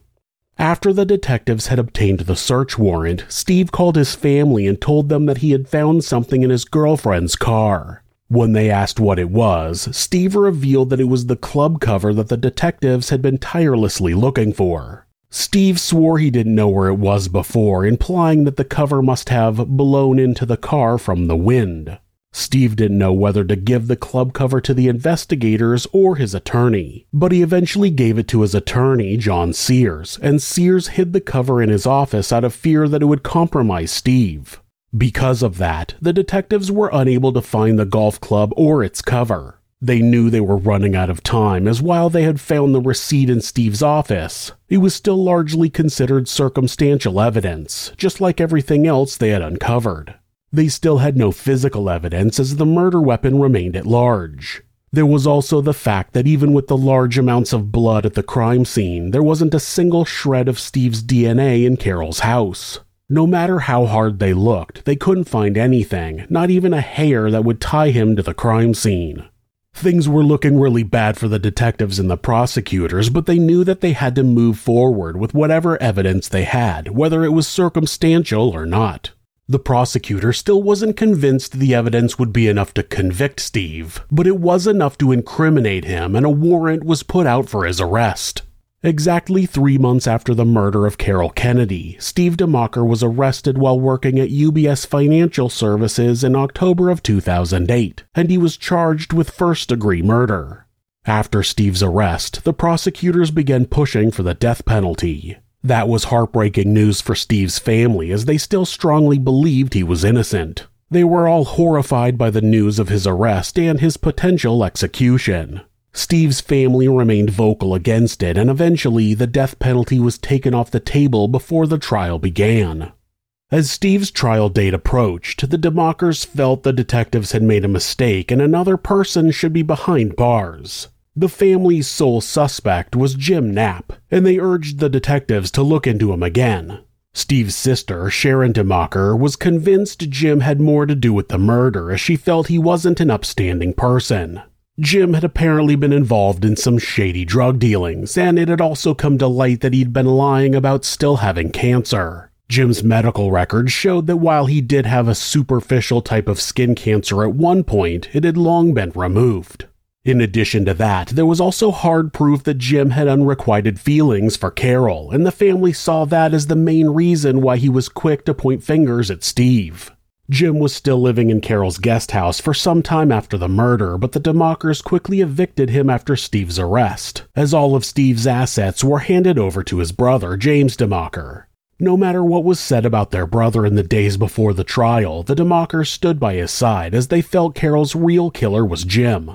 After the detectives had obtained the search warrant, Steve called his family and told them that he had found something in his girlfriend's car. When they asked what it was, Steve revealed that it was the club cover that the detectives had been tirelessly looking for. Steve swore he didn't know where it was before, implying that the cover must have blown into the car from the wind. Steve didn't know whether to give the club cover to the investigators or his attorney, but he eventually gave it to his attorney, John Sears, and Sears hid the cover in his office out of fear that it would compromise Steve. Because of that, the detectives were unable to find the golf club or its cover. They knew they were running out of time, as while they had found the receipt in Steve's office, it was still largely considered circumstantial evidence, just like everything else they had uncovered. They still had no physical evidence as the murder weapon remained at large. There was also the fact that even with the large amounts of blood at the crime scene, there wasn't a single shred of Steve's DNA in Carol's house. No matter how hard they looked, they couldn't find anything, not even a hair that would tie him to the crime scene. Things were looking really bad for the detectives and the prosecutors, but they knew that they had to move forward with whatever evidence they had, whether it was circumstantial or not. The prosecutor still wasn't convinced the evidence would be enough to convict Steve, but it was enough to incriminate him, and a warrant was put out for his arrest. Exactly three months after the murder of Carol Kennedy, Steve DeMocker was arrested while working at UBS Financial Services in October of 2008, and he was charged with first degree murder. After Steve's arrest, the prosecutors began pushing for the death penalty. That was heartbreaking news for Steve's family as they still strongly believed he was innocent. They were all horrified by the news of his arrest and his potential execution. Steve's family remained vocal against it, and eventually the death penalty was taken off the table before the trial began. As Steve's trial date approached, the DeMockers felt the detectives had made a mistake and another person should be behind bars. The family's sole suspect was Jim Knapp, and they urged the detectives to look into him again. Steve's sister, Sharon DeMocker, was convinced Jim had more to do with the murder as she felt he wasn't an upstanding person. Jim had apparently been involved in some shady drug dealings, and it had also come to light that he'd been lying about still having cancer. Jim's medical records showed that while he did have a superficial type of skin cancer at one point, it had long been removed. In addition to that, there was also hard proof that Jim had unrequited feelings for Carol, and the family saw that as the main reason why he was quick to point fingers at Steve. Jim was still living in Carol's guest house for some time after the murder, but the DeMockers quickly evicted him after Steve's arrest, as all of Steve's assets were handed over to his brother, James DeMocker. No matter what was said about their brother in the days before the trial, the DeMockers stood by his side as they felt Carol's real killer was Jim.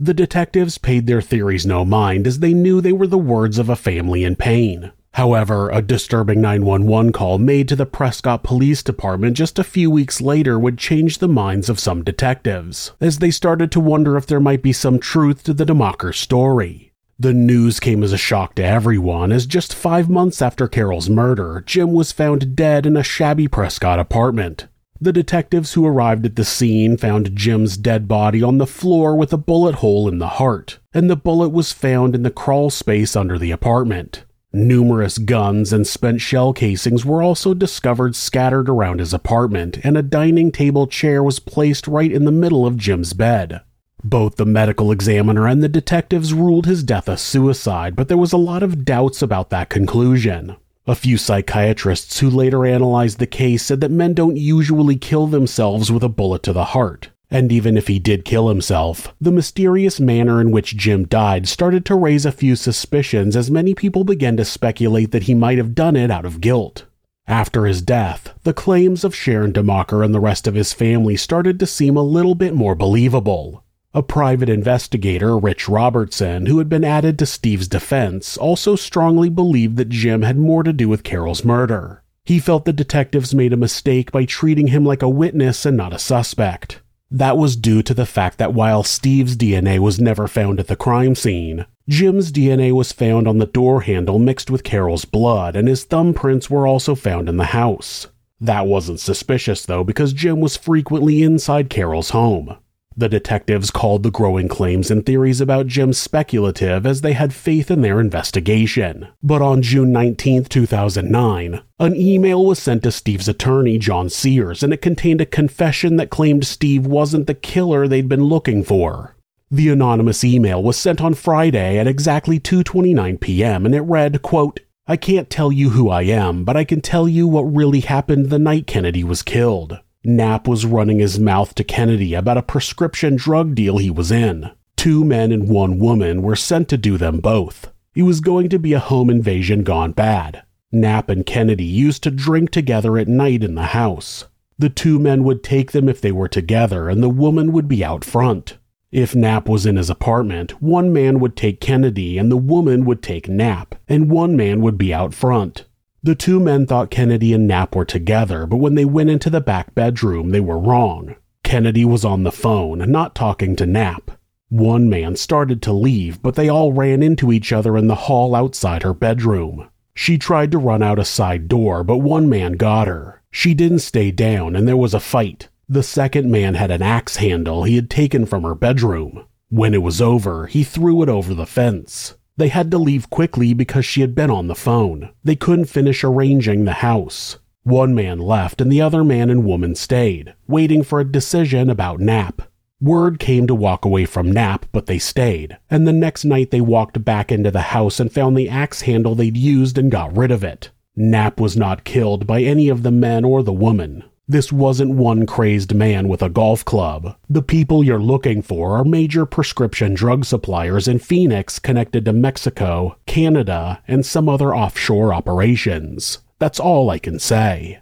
The detectives paid their theories no mind as they knew they were the words of a family in pain. However, a disturbing 911 call made to the Prescott Police Department just a few weeks later would change the minds of some detectives, as they started to wonder if there might be some truth to the DeMocker story. The news came as a shock to everyone, as just five months after Carol's murder, Jim was found dead in a shabby Prescott apartment. The detectives who arrived at the scene found Jim's dead body on the floor with a bullet hole in the heart, and the bullet was found in the crawl space under the apartment. Numerous guns and spent shell casings were also discovered scattered around his apartment, and a dining table chair was placed right in the middle of Jim's bed. Both the medical examiner and the detectives ruled his death a suicide, but there was a lot of doubts about that conclusion. A few psychiatrists who later analyzed the case said that men don't usually kill themselves with a bullet to the heart. And even if he did kill himself, the mysterious manner in which Jim died started to raise a few suspicions as many people began to speculate that he might have done it out of guilt. After his death, the claims of Sharon DeMocker and the rest of his family started to seem a little bit more believable. A private investigator, Rich Robertson, who had been added to Steve's defense, also strongly believed that Jim had more to do with Carol's murder. He felt the detectives made a mistake by treating him like a witness and not a suspect. That was due to the fact that while Steve's DNA was never found at the crime scene, Jim's DNA was found on the door handle mixed with Carol's blood, and his thumbprints were also found in the house. That wasn't suspicious though, because Jim was frequently inside Carol's home. The detectives called the growing claims and theories about Jim speculative as they had faith in their investigation. But on June 19, 2009, an email was sent to Steve's attorney, John Sears, and it contained a confession that claimed Steve wasn't the killer they'd been looking for. The anonymous email was sent on Friday at exactly 2:29 p.m. and it read, quote, I can't tell you who I am, but I can tell you what really happened the night Kennedy was killed. Knapp was running his mouth to Kennedy about a prescription drug deal he was in. Two men and one woman were sent to do them both. It was going to be a home invasion gone bad. Knapp and Kennedy used to drink together at night in the house. The two men would take them if they were together, and the woman would be out front. If Knapp was in his apartment, one man would take Kennedy and the woman would take Knapp, and one man would be out front. The two men thought Kennedy and Knapp were together, but when they went into the back bedroom, they were wrong. Kennedy was on the phone, not talking to Knapp. One man started to leave, but they all ran into each other in the hall outside her bedroom. She tried to run out a side door, but one man got her. She didn't stay down, and there was a fight. The second man had an axe handle he had taken from her bedroom. When it was over, he threw it over the fence. They had to leave quickly because she had been on the phone. They couldn't finish arranging the house. One man left and the other man and woman stayed, waiting for a decision about Knapp. Word came to walk away from Knapp, but they stayed, and the next night they walked back into the house and found the axe handle they'd used and got rid of it. Knapp was not killed by any of the men or the woman. This wasn't one crazed man with a golf club. The people you're looking for are major prescription drug suppliers in Phoenix connected to Mexico, Canada, and some other offshore operations. That's all I can say.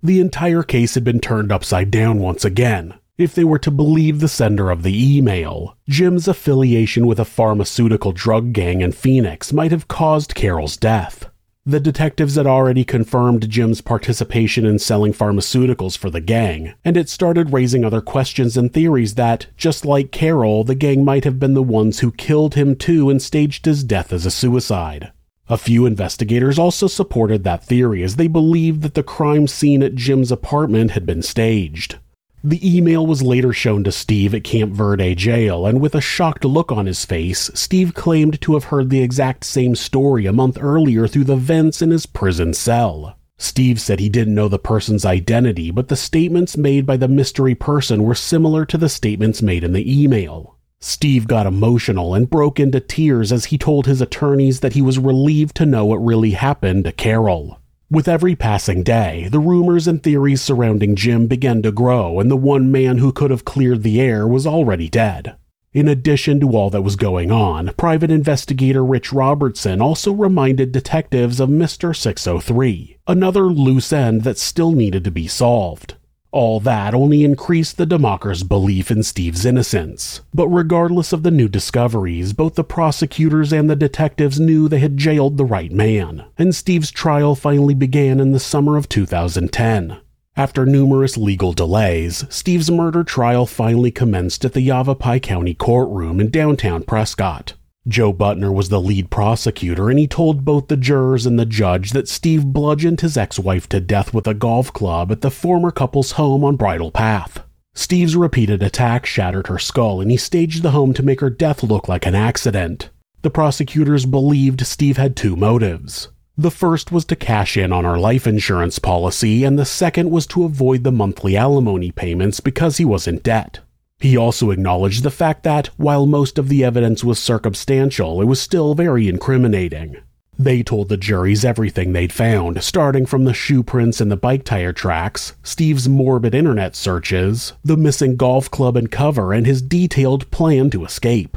The entire case had been turned upside down once again. If they were to believe the sender of the email, Jim's affiliation with a pharmaceutical drug gang in Phoenix might have caused Carol's death. The detectives had already confirmed Jim's participation in selling pharmaceuticals for the gang, and it started raising other questions and theories that, just like Carol, the gang might have been the ones who killed him too and staged his death as a suicide. A few investigators also supported that theory as they believed that the crime scene at Jim's apartment had been staged. The email was later shown to Steve at Camp Verde jail, and with a shocked look on his face, Steve claimed to have heard the exact same story a month earlier through the vents in his prison cell. Steve said he didn't know the person's identity, but the statements made by the mystery person were similar to the statements made in the email. Steve got emotional and broke into tears as he told his attorneys that he was relieved to know what really happened to Carol. With every passing day, the rumors and theories surrounding Jim began to grow, and the one man who could have cleared the air was already dead. In addition to all that was going on, private investigator Rich Robertson also reminded detectives of Mr. 603, another loose end that still needed to be solved. All that only increased the DeMockers' belief in Steve's innocence. But regardless of the new discoveries, both the prosecutors and the detectives knew they had jailed the right man, and Steve's trial finally began in the summer of 2010. After numerous legal delays, Steve's murder trial finally commenced at the Yavapai County courtroom in downtown Prescott. Joe Butner was the lead prosecutor, and he told both the jurors and the judge that Steve bludgeoned his ex wife to death with a golf club at the former couple's home on Bridle Path. Steve's repeated attack shattered her skull, and he staged the home to make her death look like an accident. The prosecutors believed Steve had two motives. The first was to cash in on her life insurance policy, and the second was to avoid the monthly alimony payments because he was in debt. He also acknowledged the fact that, while most of the evidence was circumstantial, it was still very incriminating. They told the juries everything they'd found, starting from the shoe prints and the bike tire tracks, Steve's morbid internet searches, the missing golf club and cover, and his detailed plan to escape.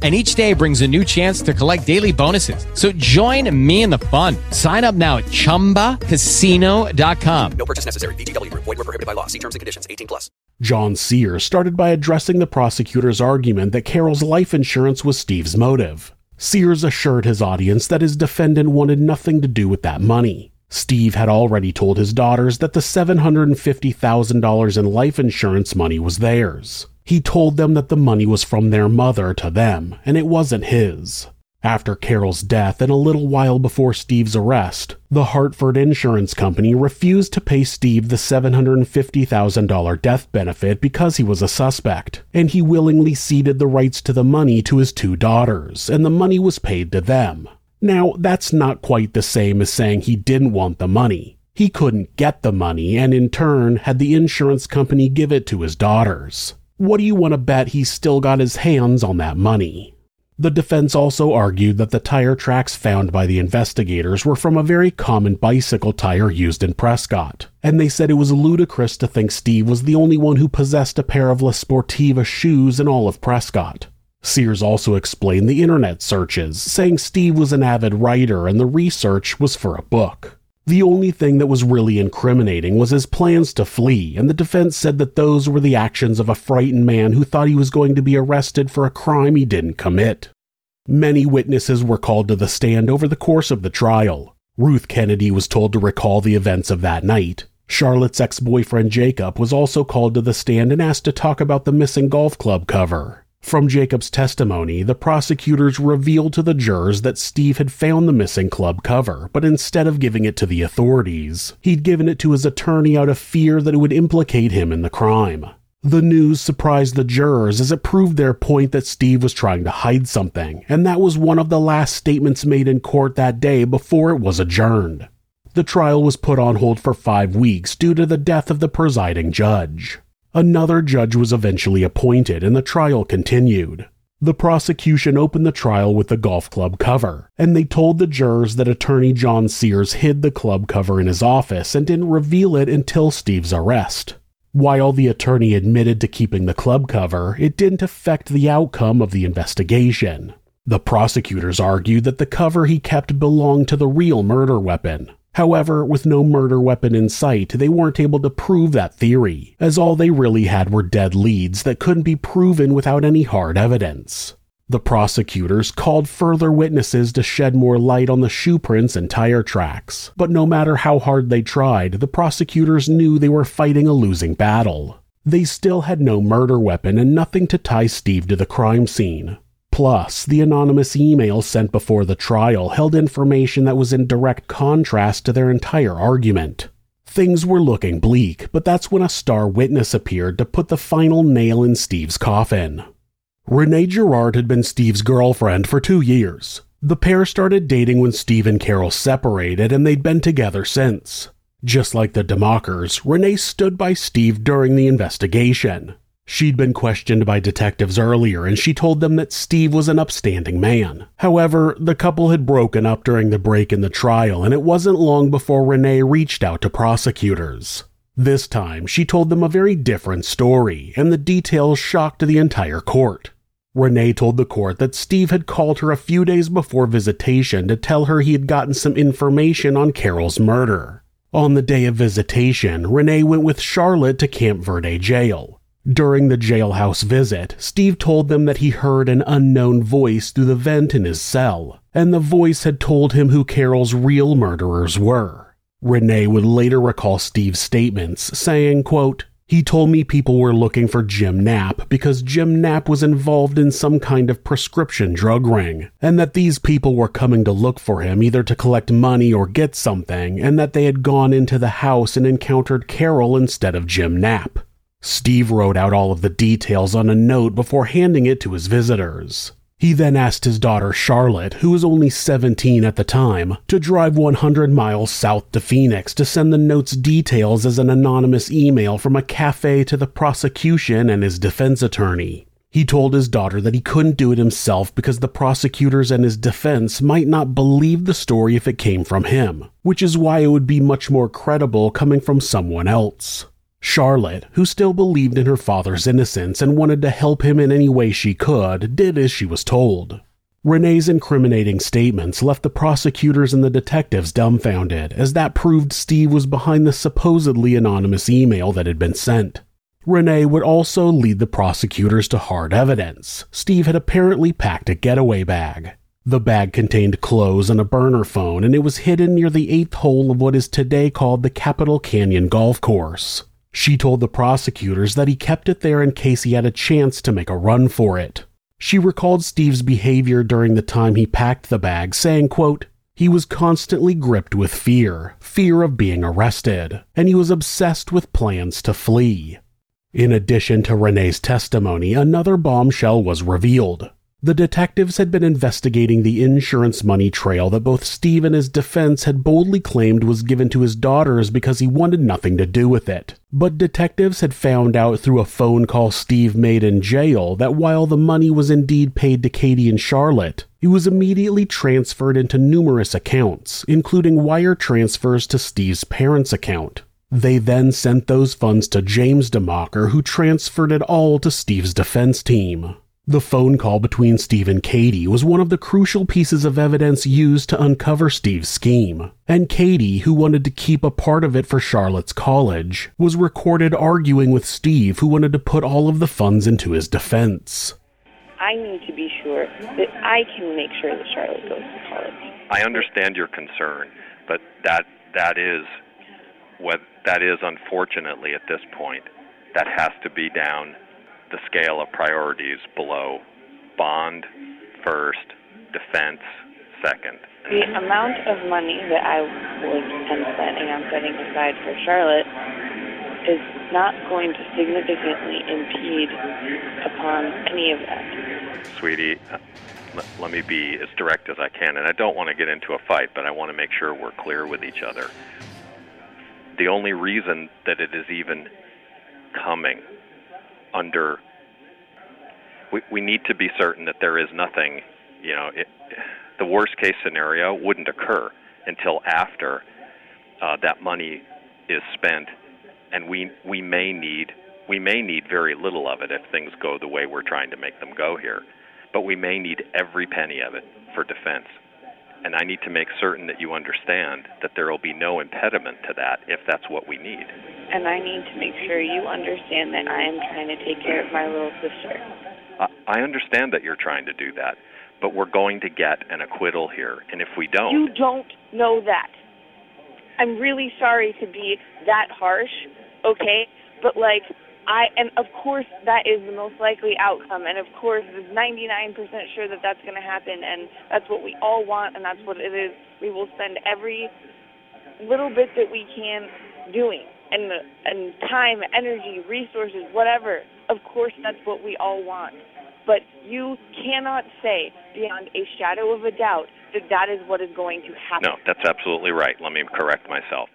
and each day brings a new chance to collect daily bonuses. So join me in the fun. Sign up now at ChumbaCasino.com. No purchase necessary. VGW. Void were prohibited by law. See terms and conditions. 18 plus. John Sears started by addressing the prosecutor's argument that Carol's life insurance was Steve's motive. Sears assured his audience that his defendant wanted nothing to do with that money. Steve had already told his daughters that the $750,000 in life insurance money was theirs. He told them that the money was from their mother to them, and it wasn't his. After Carol's death and a little while before Steve's arrest, the Hartford Insurance Company refused to pay Steve the $750,000 death benefit because he was a suspect, and he willingly ceded the rights to the money to his two daughters, and the money was paid to them. Now, that's not quite the same as saying he didn't want the money. He couldn't get the money, and in turn had the insurance company give it to his daughters. What do you want to bet he's still got his hands on that money? The defense also argued that the tire tracks found by the investigators were from a very common bicycle tire used in Prescott, and they said it was ludicrous to think Steve was the only one who possessed a pair of La Sportiva shoes in all of Prescott. Sears also explained the internet searches, saying Steve was an avid writer and the research was for a book. The only thing that was really incriminating was his plans to flee, and the defense said that those were the actions of a frightened man who thought he was going to be arrested for a crime he didn't commit. Many witnesses were called to the stand over the course of the trial. Ruth Kennedy was told to recall the events of that night. Charlotte's ex boyfriend Jacob was also called to the stand and asked to talk about the missing golf club cover. From Jacob's testimony, the prosecutors revealed to the jurors that Steve had found the missing club cover, but instead of giving it to the authorities, he'd given it to his attorney out of fear that it would implicate him in the crime. The news surprised the jurors as it proved their point that Steve was trying to hide something, and that was one of the last statements made in court that day before it was adjourned. The trial was put on hold for five weeks due to the death of the presiding judge. Another judge was eventually appointed and the trial continued. The prosecution opened the trial with the golf club cover, and they told the jurors that attorney John Sears hid the club cover in his office and didn't reveal it until Steve's arrest. While the attorney admitted to keeping the club cover, it didn't affect the outcome of the investigation. The prosecutors argued that the cover he kept belonged to the real murder weapon, However, with no murder weapon in sight, they weren't able to prove that theory, as all they really had were dead leads that couldn't be proven without any hard evidence. The prosecutors called further witnesses to shed more light on the shoe prints and tire tracks, but no matter how hard they tried, the prosecutors knew they were fighting a losing battle. They still had no murder weapon and nothing to tie Steve to the crime scene. Plus, the anonymous email sent before the trial held information that was in direct contrast to their entire argument. Things were looking bleak, but that's when a star witness appeared to put the final nail in Steve's coffin. Renee Girard had been Steve's girlfriend for two years. The pair started dating when Steve and Carol separated, and they'd been together since. Just like the DeMockers, Renee stood by Steve during the investigation. She'd been questioned by detectives earlier and she told them that Steve was an upstanding man. However, the couple had broken up during the break in the trial and it wasn't long before Renee reached out to prosecutors. This time, she told them a very different story, and the details shocked the entire court. Renee told the court that Steve had called her a few days before visitation to tell her he had gotten some information on Carol's murder. On the day of visitation, Renee went with Charlotte to Camp Verde jail. During the jailhouse visit, Steve told them that he heard an unknown voice through the vent in his cell, and the voice had told him who Carol's real murderers were. Renee would later recall Steve's statements, saying, quote, he told me people were looking for Jim Knapp because Jim Knapp was involved in some kind of prescription drug ring, and that these people were coming to look for him either to collect money or get something, and that they had gone into the house and encountered Carol instead of Jim Knapp. Steve wrote out all of the details on a note before handing it to his visitors. He then asked his daughter Charlotte, who was only 17 at the time, to drive 100 miles south to Phoenix to send the note's details as an anonymous email from a cafe to the prosecution and his defense attorney. He told his daughter that he couldn't do it himself because the prosecutors and his defense might not believe the story if it came from him, which is why it would be much more credible coming from someone else. Charlotte, who still believed in her father's innocence and wanted to help him in any way she could, did as she was told. Renee's incriminating statements left the prosecutors and the detectives dumbfounded, as that proved Steve was behind the supposedly anonymous email that had been sent. Renee would also lead the prosecutors to hard evidence. Steve had apparently packed a getaway bag. The bag contained clothes and a burner phone, and it was hidden near the eighth hole of what is today called the Capitol Canyon Golf Course. She told the prosecutors that he kept it there in case he had a chance to make a run for it. She recalled Steve's behavior during the time he packed the bag, saying, quote, he was constantly gripped with fear, fear of being arrested, and he was obsessed with plans to flee. In addition to Renee's testimony, another bombshell was revealed. The detectives had been investigating the insurance money trail that both Steve and his defense had boldly claimed was given to his daughters because he wanted nothing to do with it. But detectives had found out through a phone call Steve made in jail that while the money was indeed paid to Katie and Charlotte, it was immediately transferred into numerous accounts, including wire transfers to Steve's parents' account. They then sent those funds to James DeMocker, who transferred it all to Steve's defense team. The phone call between Steve and Katie was one of the crucial pieces of evidence used to uncover Steve's scheme, and Katie, who wanted to keep a part of it for Charlotte's college, was recorded arguing with Steve, who wanted to put all of the funds into his defense. I need to be sure that I can make sure that Charlotte goes to college. I understand your concern, but that that is what that is unfortunately at this point. That has to be down the scale of priorities below bond first, defense second. The amount of money that I was am planning on setting aside for Charlotte is not going to significantly impede upon any of that. Sweetie, uh, let, let me be as direct as I can, and I don't want to get into a fight, but I want to make sure we're clear with each other. The only reason that it is even coming under we, we need to be certain that there is nothing you know it, the worst case scenario wouldn't occur until after uh, that money is spent. And we we may need we may need very little of it if things go the way we're trying to make them go here. But we may need every penny of it for defense and I need to make certain that you understand that there will be no impediment to that if that's what we need. And I need to make sure you understand that I am trying to take care of my little sister. I understand that you're trying to do that, but we're going to get an acquittal here. And if we don't. You don't know that. I'm really sorry to be that harsh, okay? But, like, I and of course that is the most likely outcome, and of course is 99% sure that that's going to happen, and that's what we all want, and that's what it is. We will spend every little bit that we can doing, and and time, energy, resources, whatever. Of course, that's what we all want. But you cannot say beyond a shadow of a doubt that that is what is going to happen. No, that's absolutely right. Let me correct myself.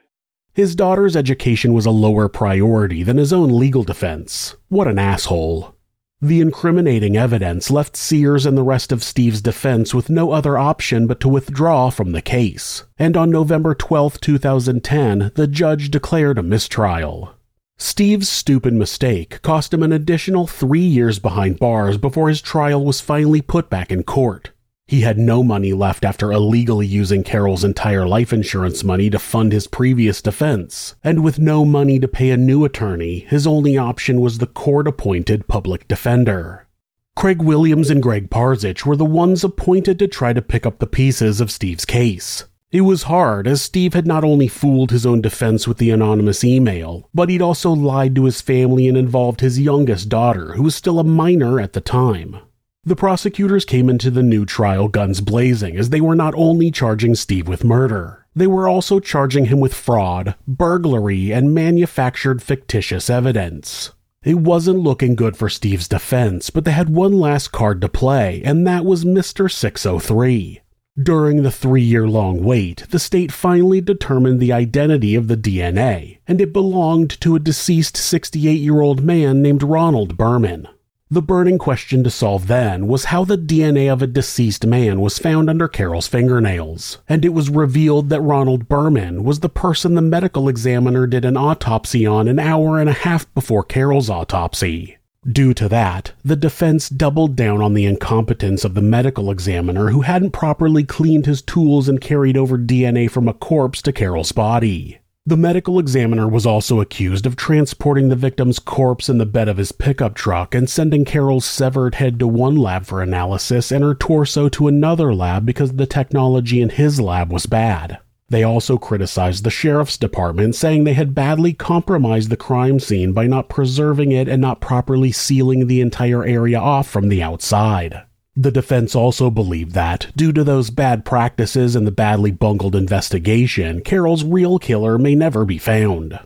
His daughter's education was a lower priority than his own legal defense. What an asshole. The incriminating evidence left Sears and the rest of Steve's defense with no other option but to withdraw from the case. And on November 12, 2010, the judge declared a mistrial. Steve's stupid mistake cost him an additional three years behind bars before his trial was finally put back in court. He had no money left after illegally using Carol's entire life insurance money to fund his previous defense, and with no money to pay a new attorney, his only option was the court appointed public defender. Craig Williams and Greg Parzych were the ones appointed to try to pick up the pieces of Steve's case. It was hard, as Steve had not only fooled his own defense with the anonymous email, but he'd also lied to his family and involved his youngest daughter, who was still a minor at the time. The prosecutors came into the new trial guns blazing as they were not only charging Steve with murder, they were also charging him with fraud, burglary, and manufactured fictitious evidence. It wasn't looking good for Steve's defense, but they had one last card to play, and that was Mr. 603. During the three year long wait, the state finally determined the identity of the DNA, and it belonged to a deceased 68 year old man named Ronald Berman. The burning question to solve then was how the DNA of a deceased man was found under Carol's fingernails, and it was revealed that Ronald Berman was the person the medical examiner did an autopsy on an hour and a half before Carol's autopsy. Due to that, the defense doubled down on the incompetence of the medical examiner who hadn't properly cleaned his tools and carried over DNA from a corpse to Carol's body. The medical examiner was also accused of transporting the victim's corpse in the bed of his pickup truck and sending Carol's severed head to one lab for analysis and her torso to another lab because the technology in his lab was bad. They also criticized the sheriff's department, saying they had badly compromised the crime scene by not preserving it and not properly sealing the entire area off from the outside. The defense also believed that, due to those bad practices and the badly bungled investigation, Carol's real killer may never be found.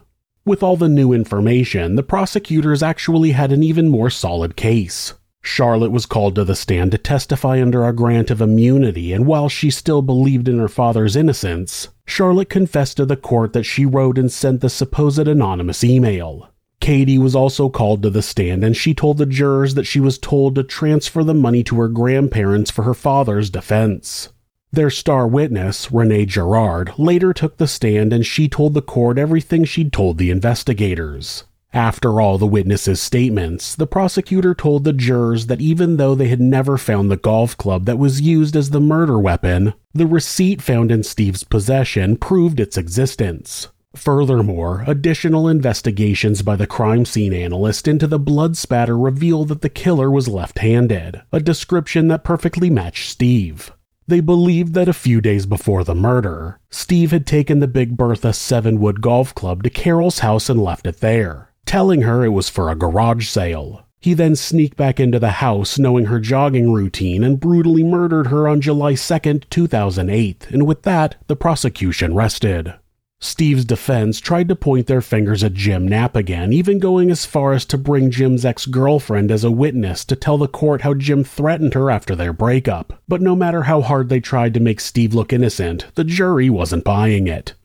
With all the new information, the prosecutors actually had an even more solid case. Charlotte was called to the stand to testify under a grant of immunity, and while she still believed in her father's innocence, Charlotte confessed to the court that she wrote and sent the supposed anonymous email. Katie was also called to the stand and she told the jurors that she was told to transfer the money to her grandparents for her father's defense. Their star witness, Renee Girard, later took the stand and she told the court everything she'd told the investigators. After all the witnesses' statements, the prosecutor told the jurors that even though they had never found the golf club that was used as the murder weapon, the receipt found in Steve's possession proved its existence. Furthermore, additional investigations by the crime scene analyst into the blood spatter reveal that the killer was left handed, a description that perfectly matched Steve. They believed that a few days before the murder, Steve had taken the Big Bertha Seven Wood Golf Club to Carol's house and left it there, telling her it was for a garage sale. He then sneaked back into the house knowing her jogging routine and brutally murdered her on July 2, 2008, and with that, the prosecution rested. Steve's defense tried to point their fingers at Jim Knapp again, even going as far as to bring Jim's ex girlfriend as a witness to tell the court how Jim threatened her after their breakup. But no matter how hard they tried to make Steve look innocent, the jury wasn't buying it.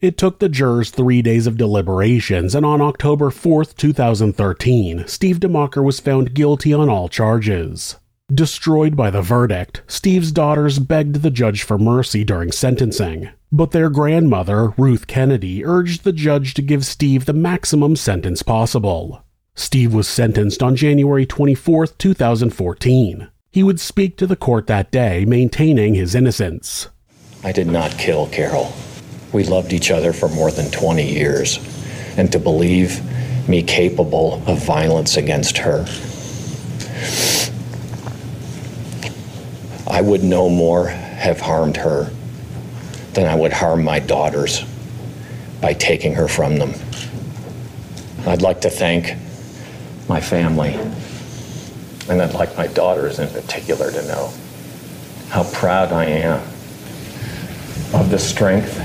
It took the jurors three days of deliberations, and on October 4, 2013, Steve DeMocker was found guilty on all charges. Destroyed by the verdict, Steve's daughters begged the judge for mercy during sentencing, but their grandmother, Ruth Kennedy, urged the judge to give Steve the maximum sentence possible. Steve was sentenced on January 24, 2014. He would speak to the court that day, maintaining his innocence. I did not kill Carol. We loved each other for more than 20 years, and to believe me capable of violence against her I would no more have harmed her than I would harm my daughters by taking her from them. I'd like to thank my family, and I'd like my daughters in particular to know how proud I am of the strength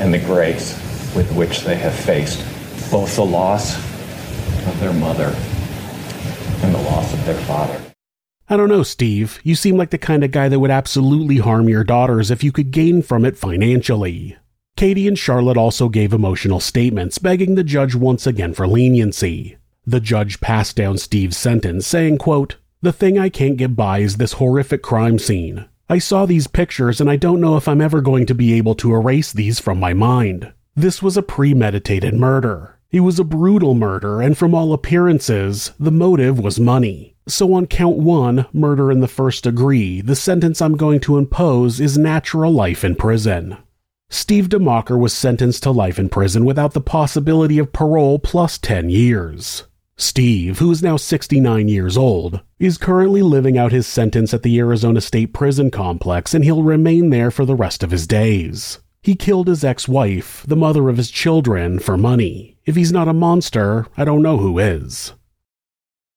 and the grace with which they have faced both the loss of their mother and the loss of their father. I don't know, Steve. You seem like the kind of guy that would absolutely harm your daughters if you could gain from it financially. Katie and Charlotte also gave emotional statements begging the judge once again for leniency. The judge passed down Steve's sentence, saying, quote, The thing I can't get by is this horrific crime scene. I saw these pictures and I don't know if I'm ever going to be able to erase these from my mind. This was a premeditated murder. It was a brutal murder, and from all appearances, the motive was money. So, on count one, murder in the first degree, the sentence I'm going to impose is natural life in prison. Steve DeMocker was sentenced to life in prison without the possibility of parole plus 10 years. Steve, who is now 69 years old, is currently living out his sentence at the Arizona State Prison Complex and he'll remain there for the rest of his days. He killed his ex wife, the mother of his children, for money. If he's not a monster, I don't know who is.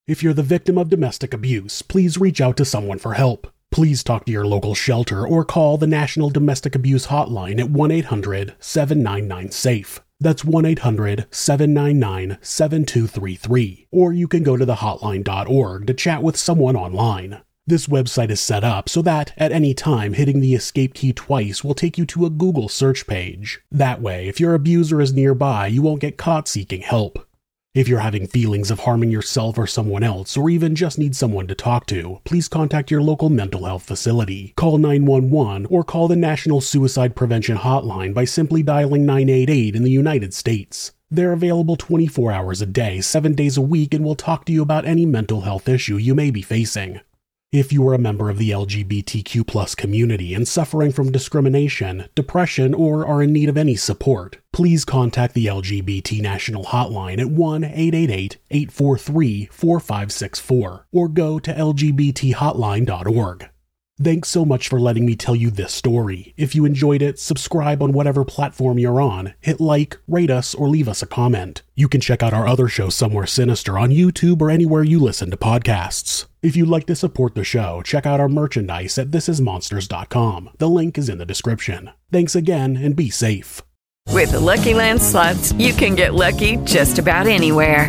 If you're the victim of domestic abuse, please reach out to someone for help. Please talk to your local shelter or call the National Domestic Abuse Hotline at 1 800 799 SAFE. That's 1 800 799 7233. Or you can go to thehotline.org to chat with someone online. This website is set up so that, at any time, hitting the escape key twice will take you to a Google search page. That way, if your abuser is nearby, you won't get caught seeking help. If you're having feelings of harming yourself or someone else, or even just need someone to talk to, please contact your local mental health facility. Call 911 or call the National Suicide Prevention Hotline by simply dialing 988 in the United States. They're available 24 hours a day, 7 days a week, and will talk to you about any mental health issue you may be facing. If you are a member of the LGBTQ community and suffering from discrimination, depression, or are in need of any support, please contact the LGBT National Hotline at 1 888 843 4564 or go to lgbthotline.org. Thanks so much for letting me tell you this story. If you enjoyed it, subscribe on whatever platform you're on, hit like, rate us, or leave us a comment. You can check out our other show, Somewhere Sinister, on YouTube or anywhere you listen to podcasts. If you'd like to support the show, check out our merchandise at thisismonsters.com. The link is in the description. Thanks again and be safe. With the Lucky Land slots, you can get lucky just about anywhere.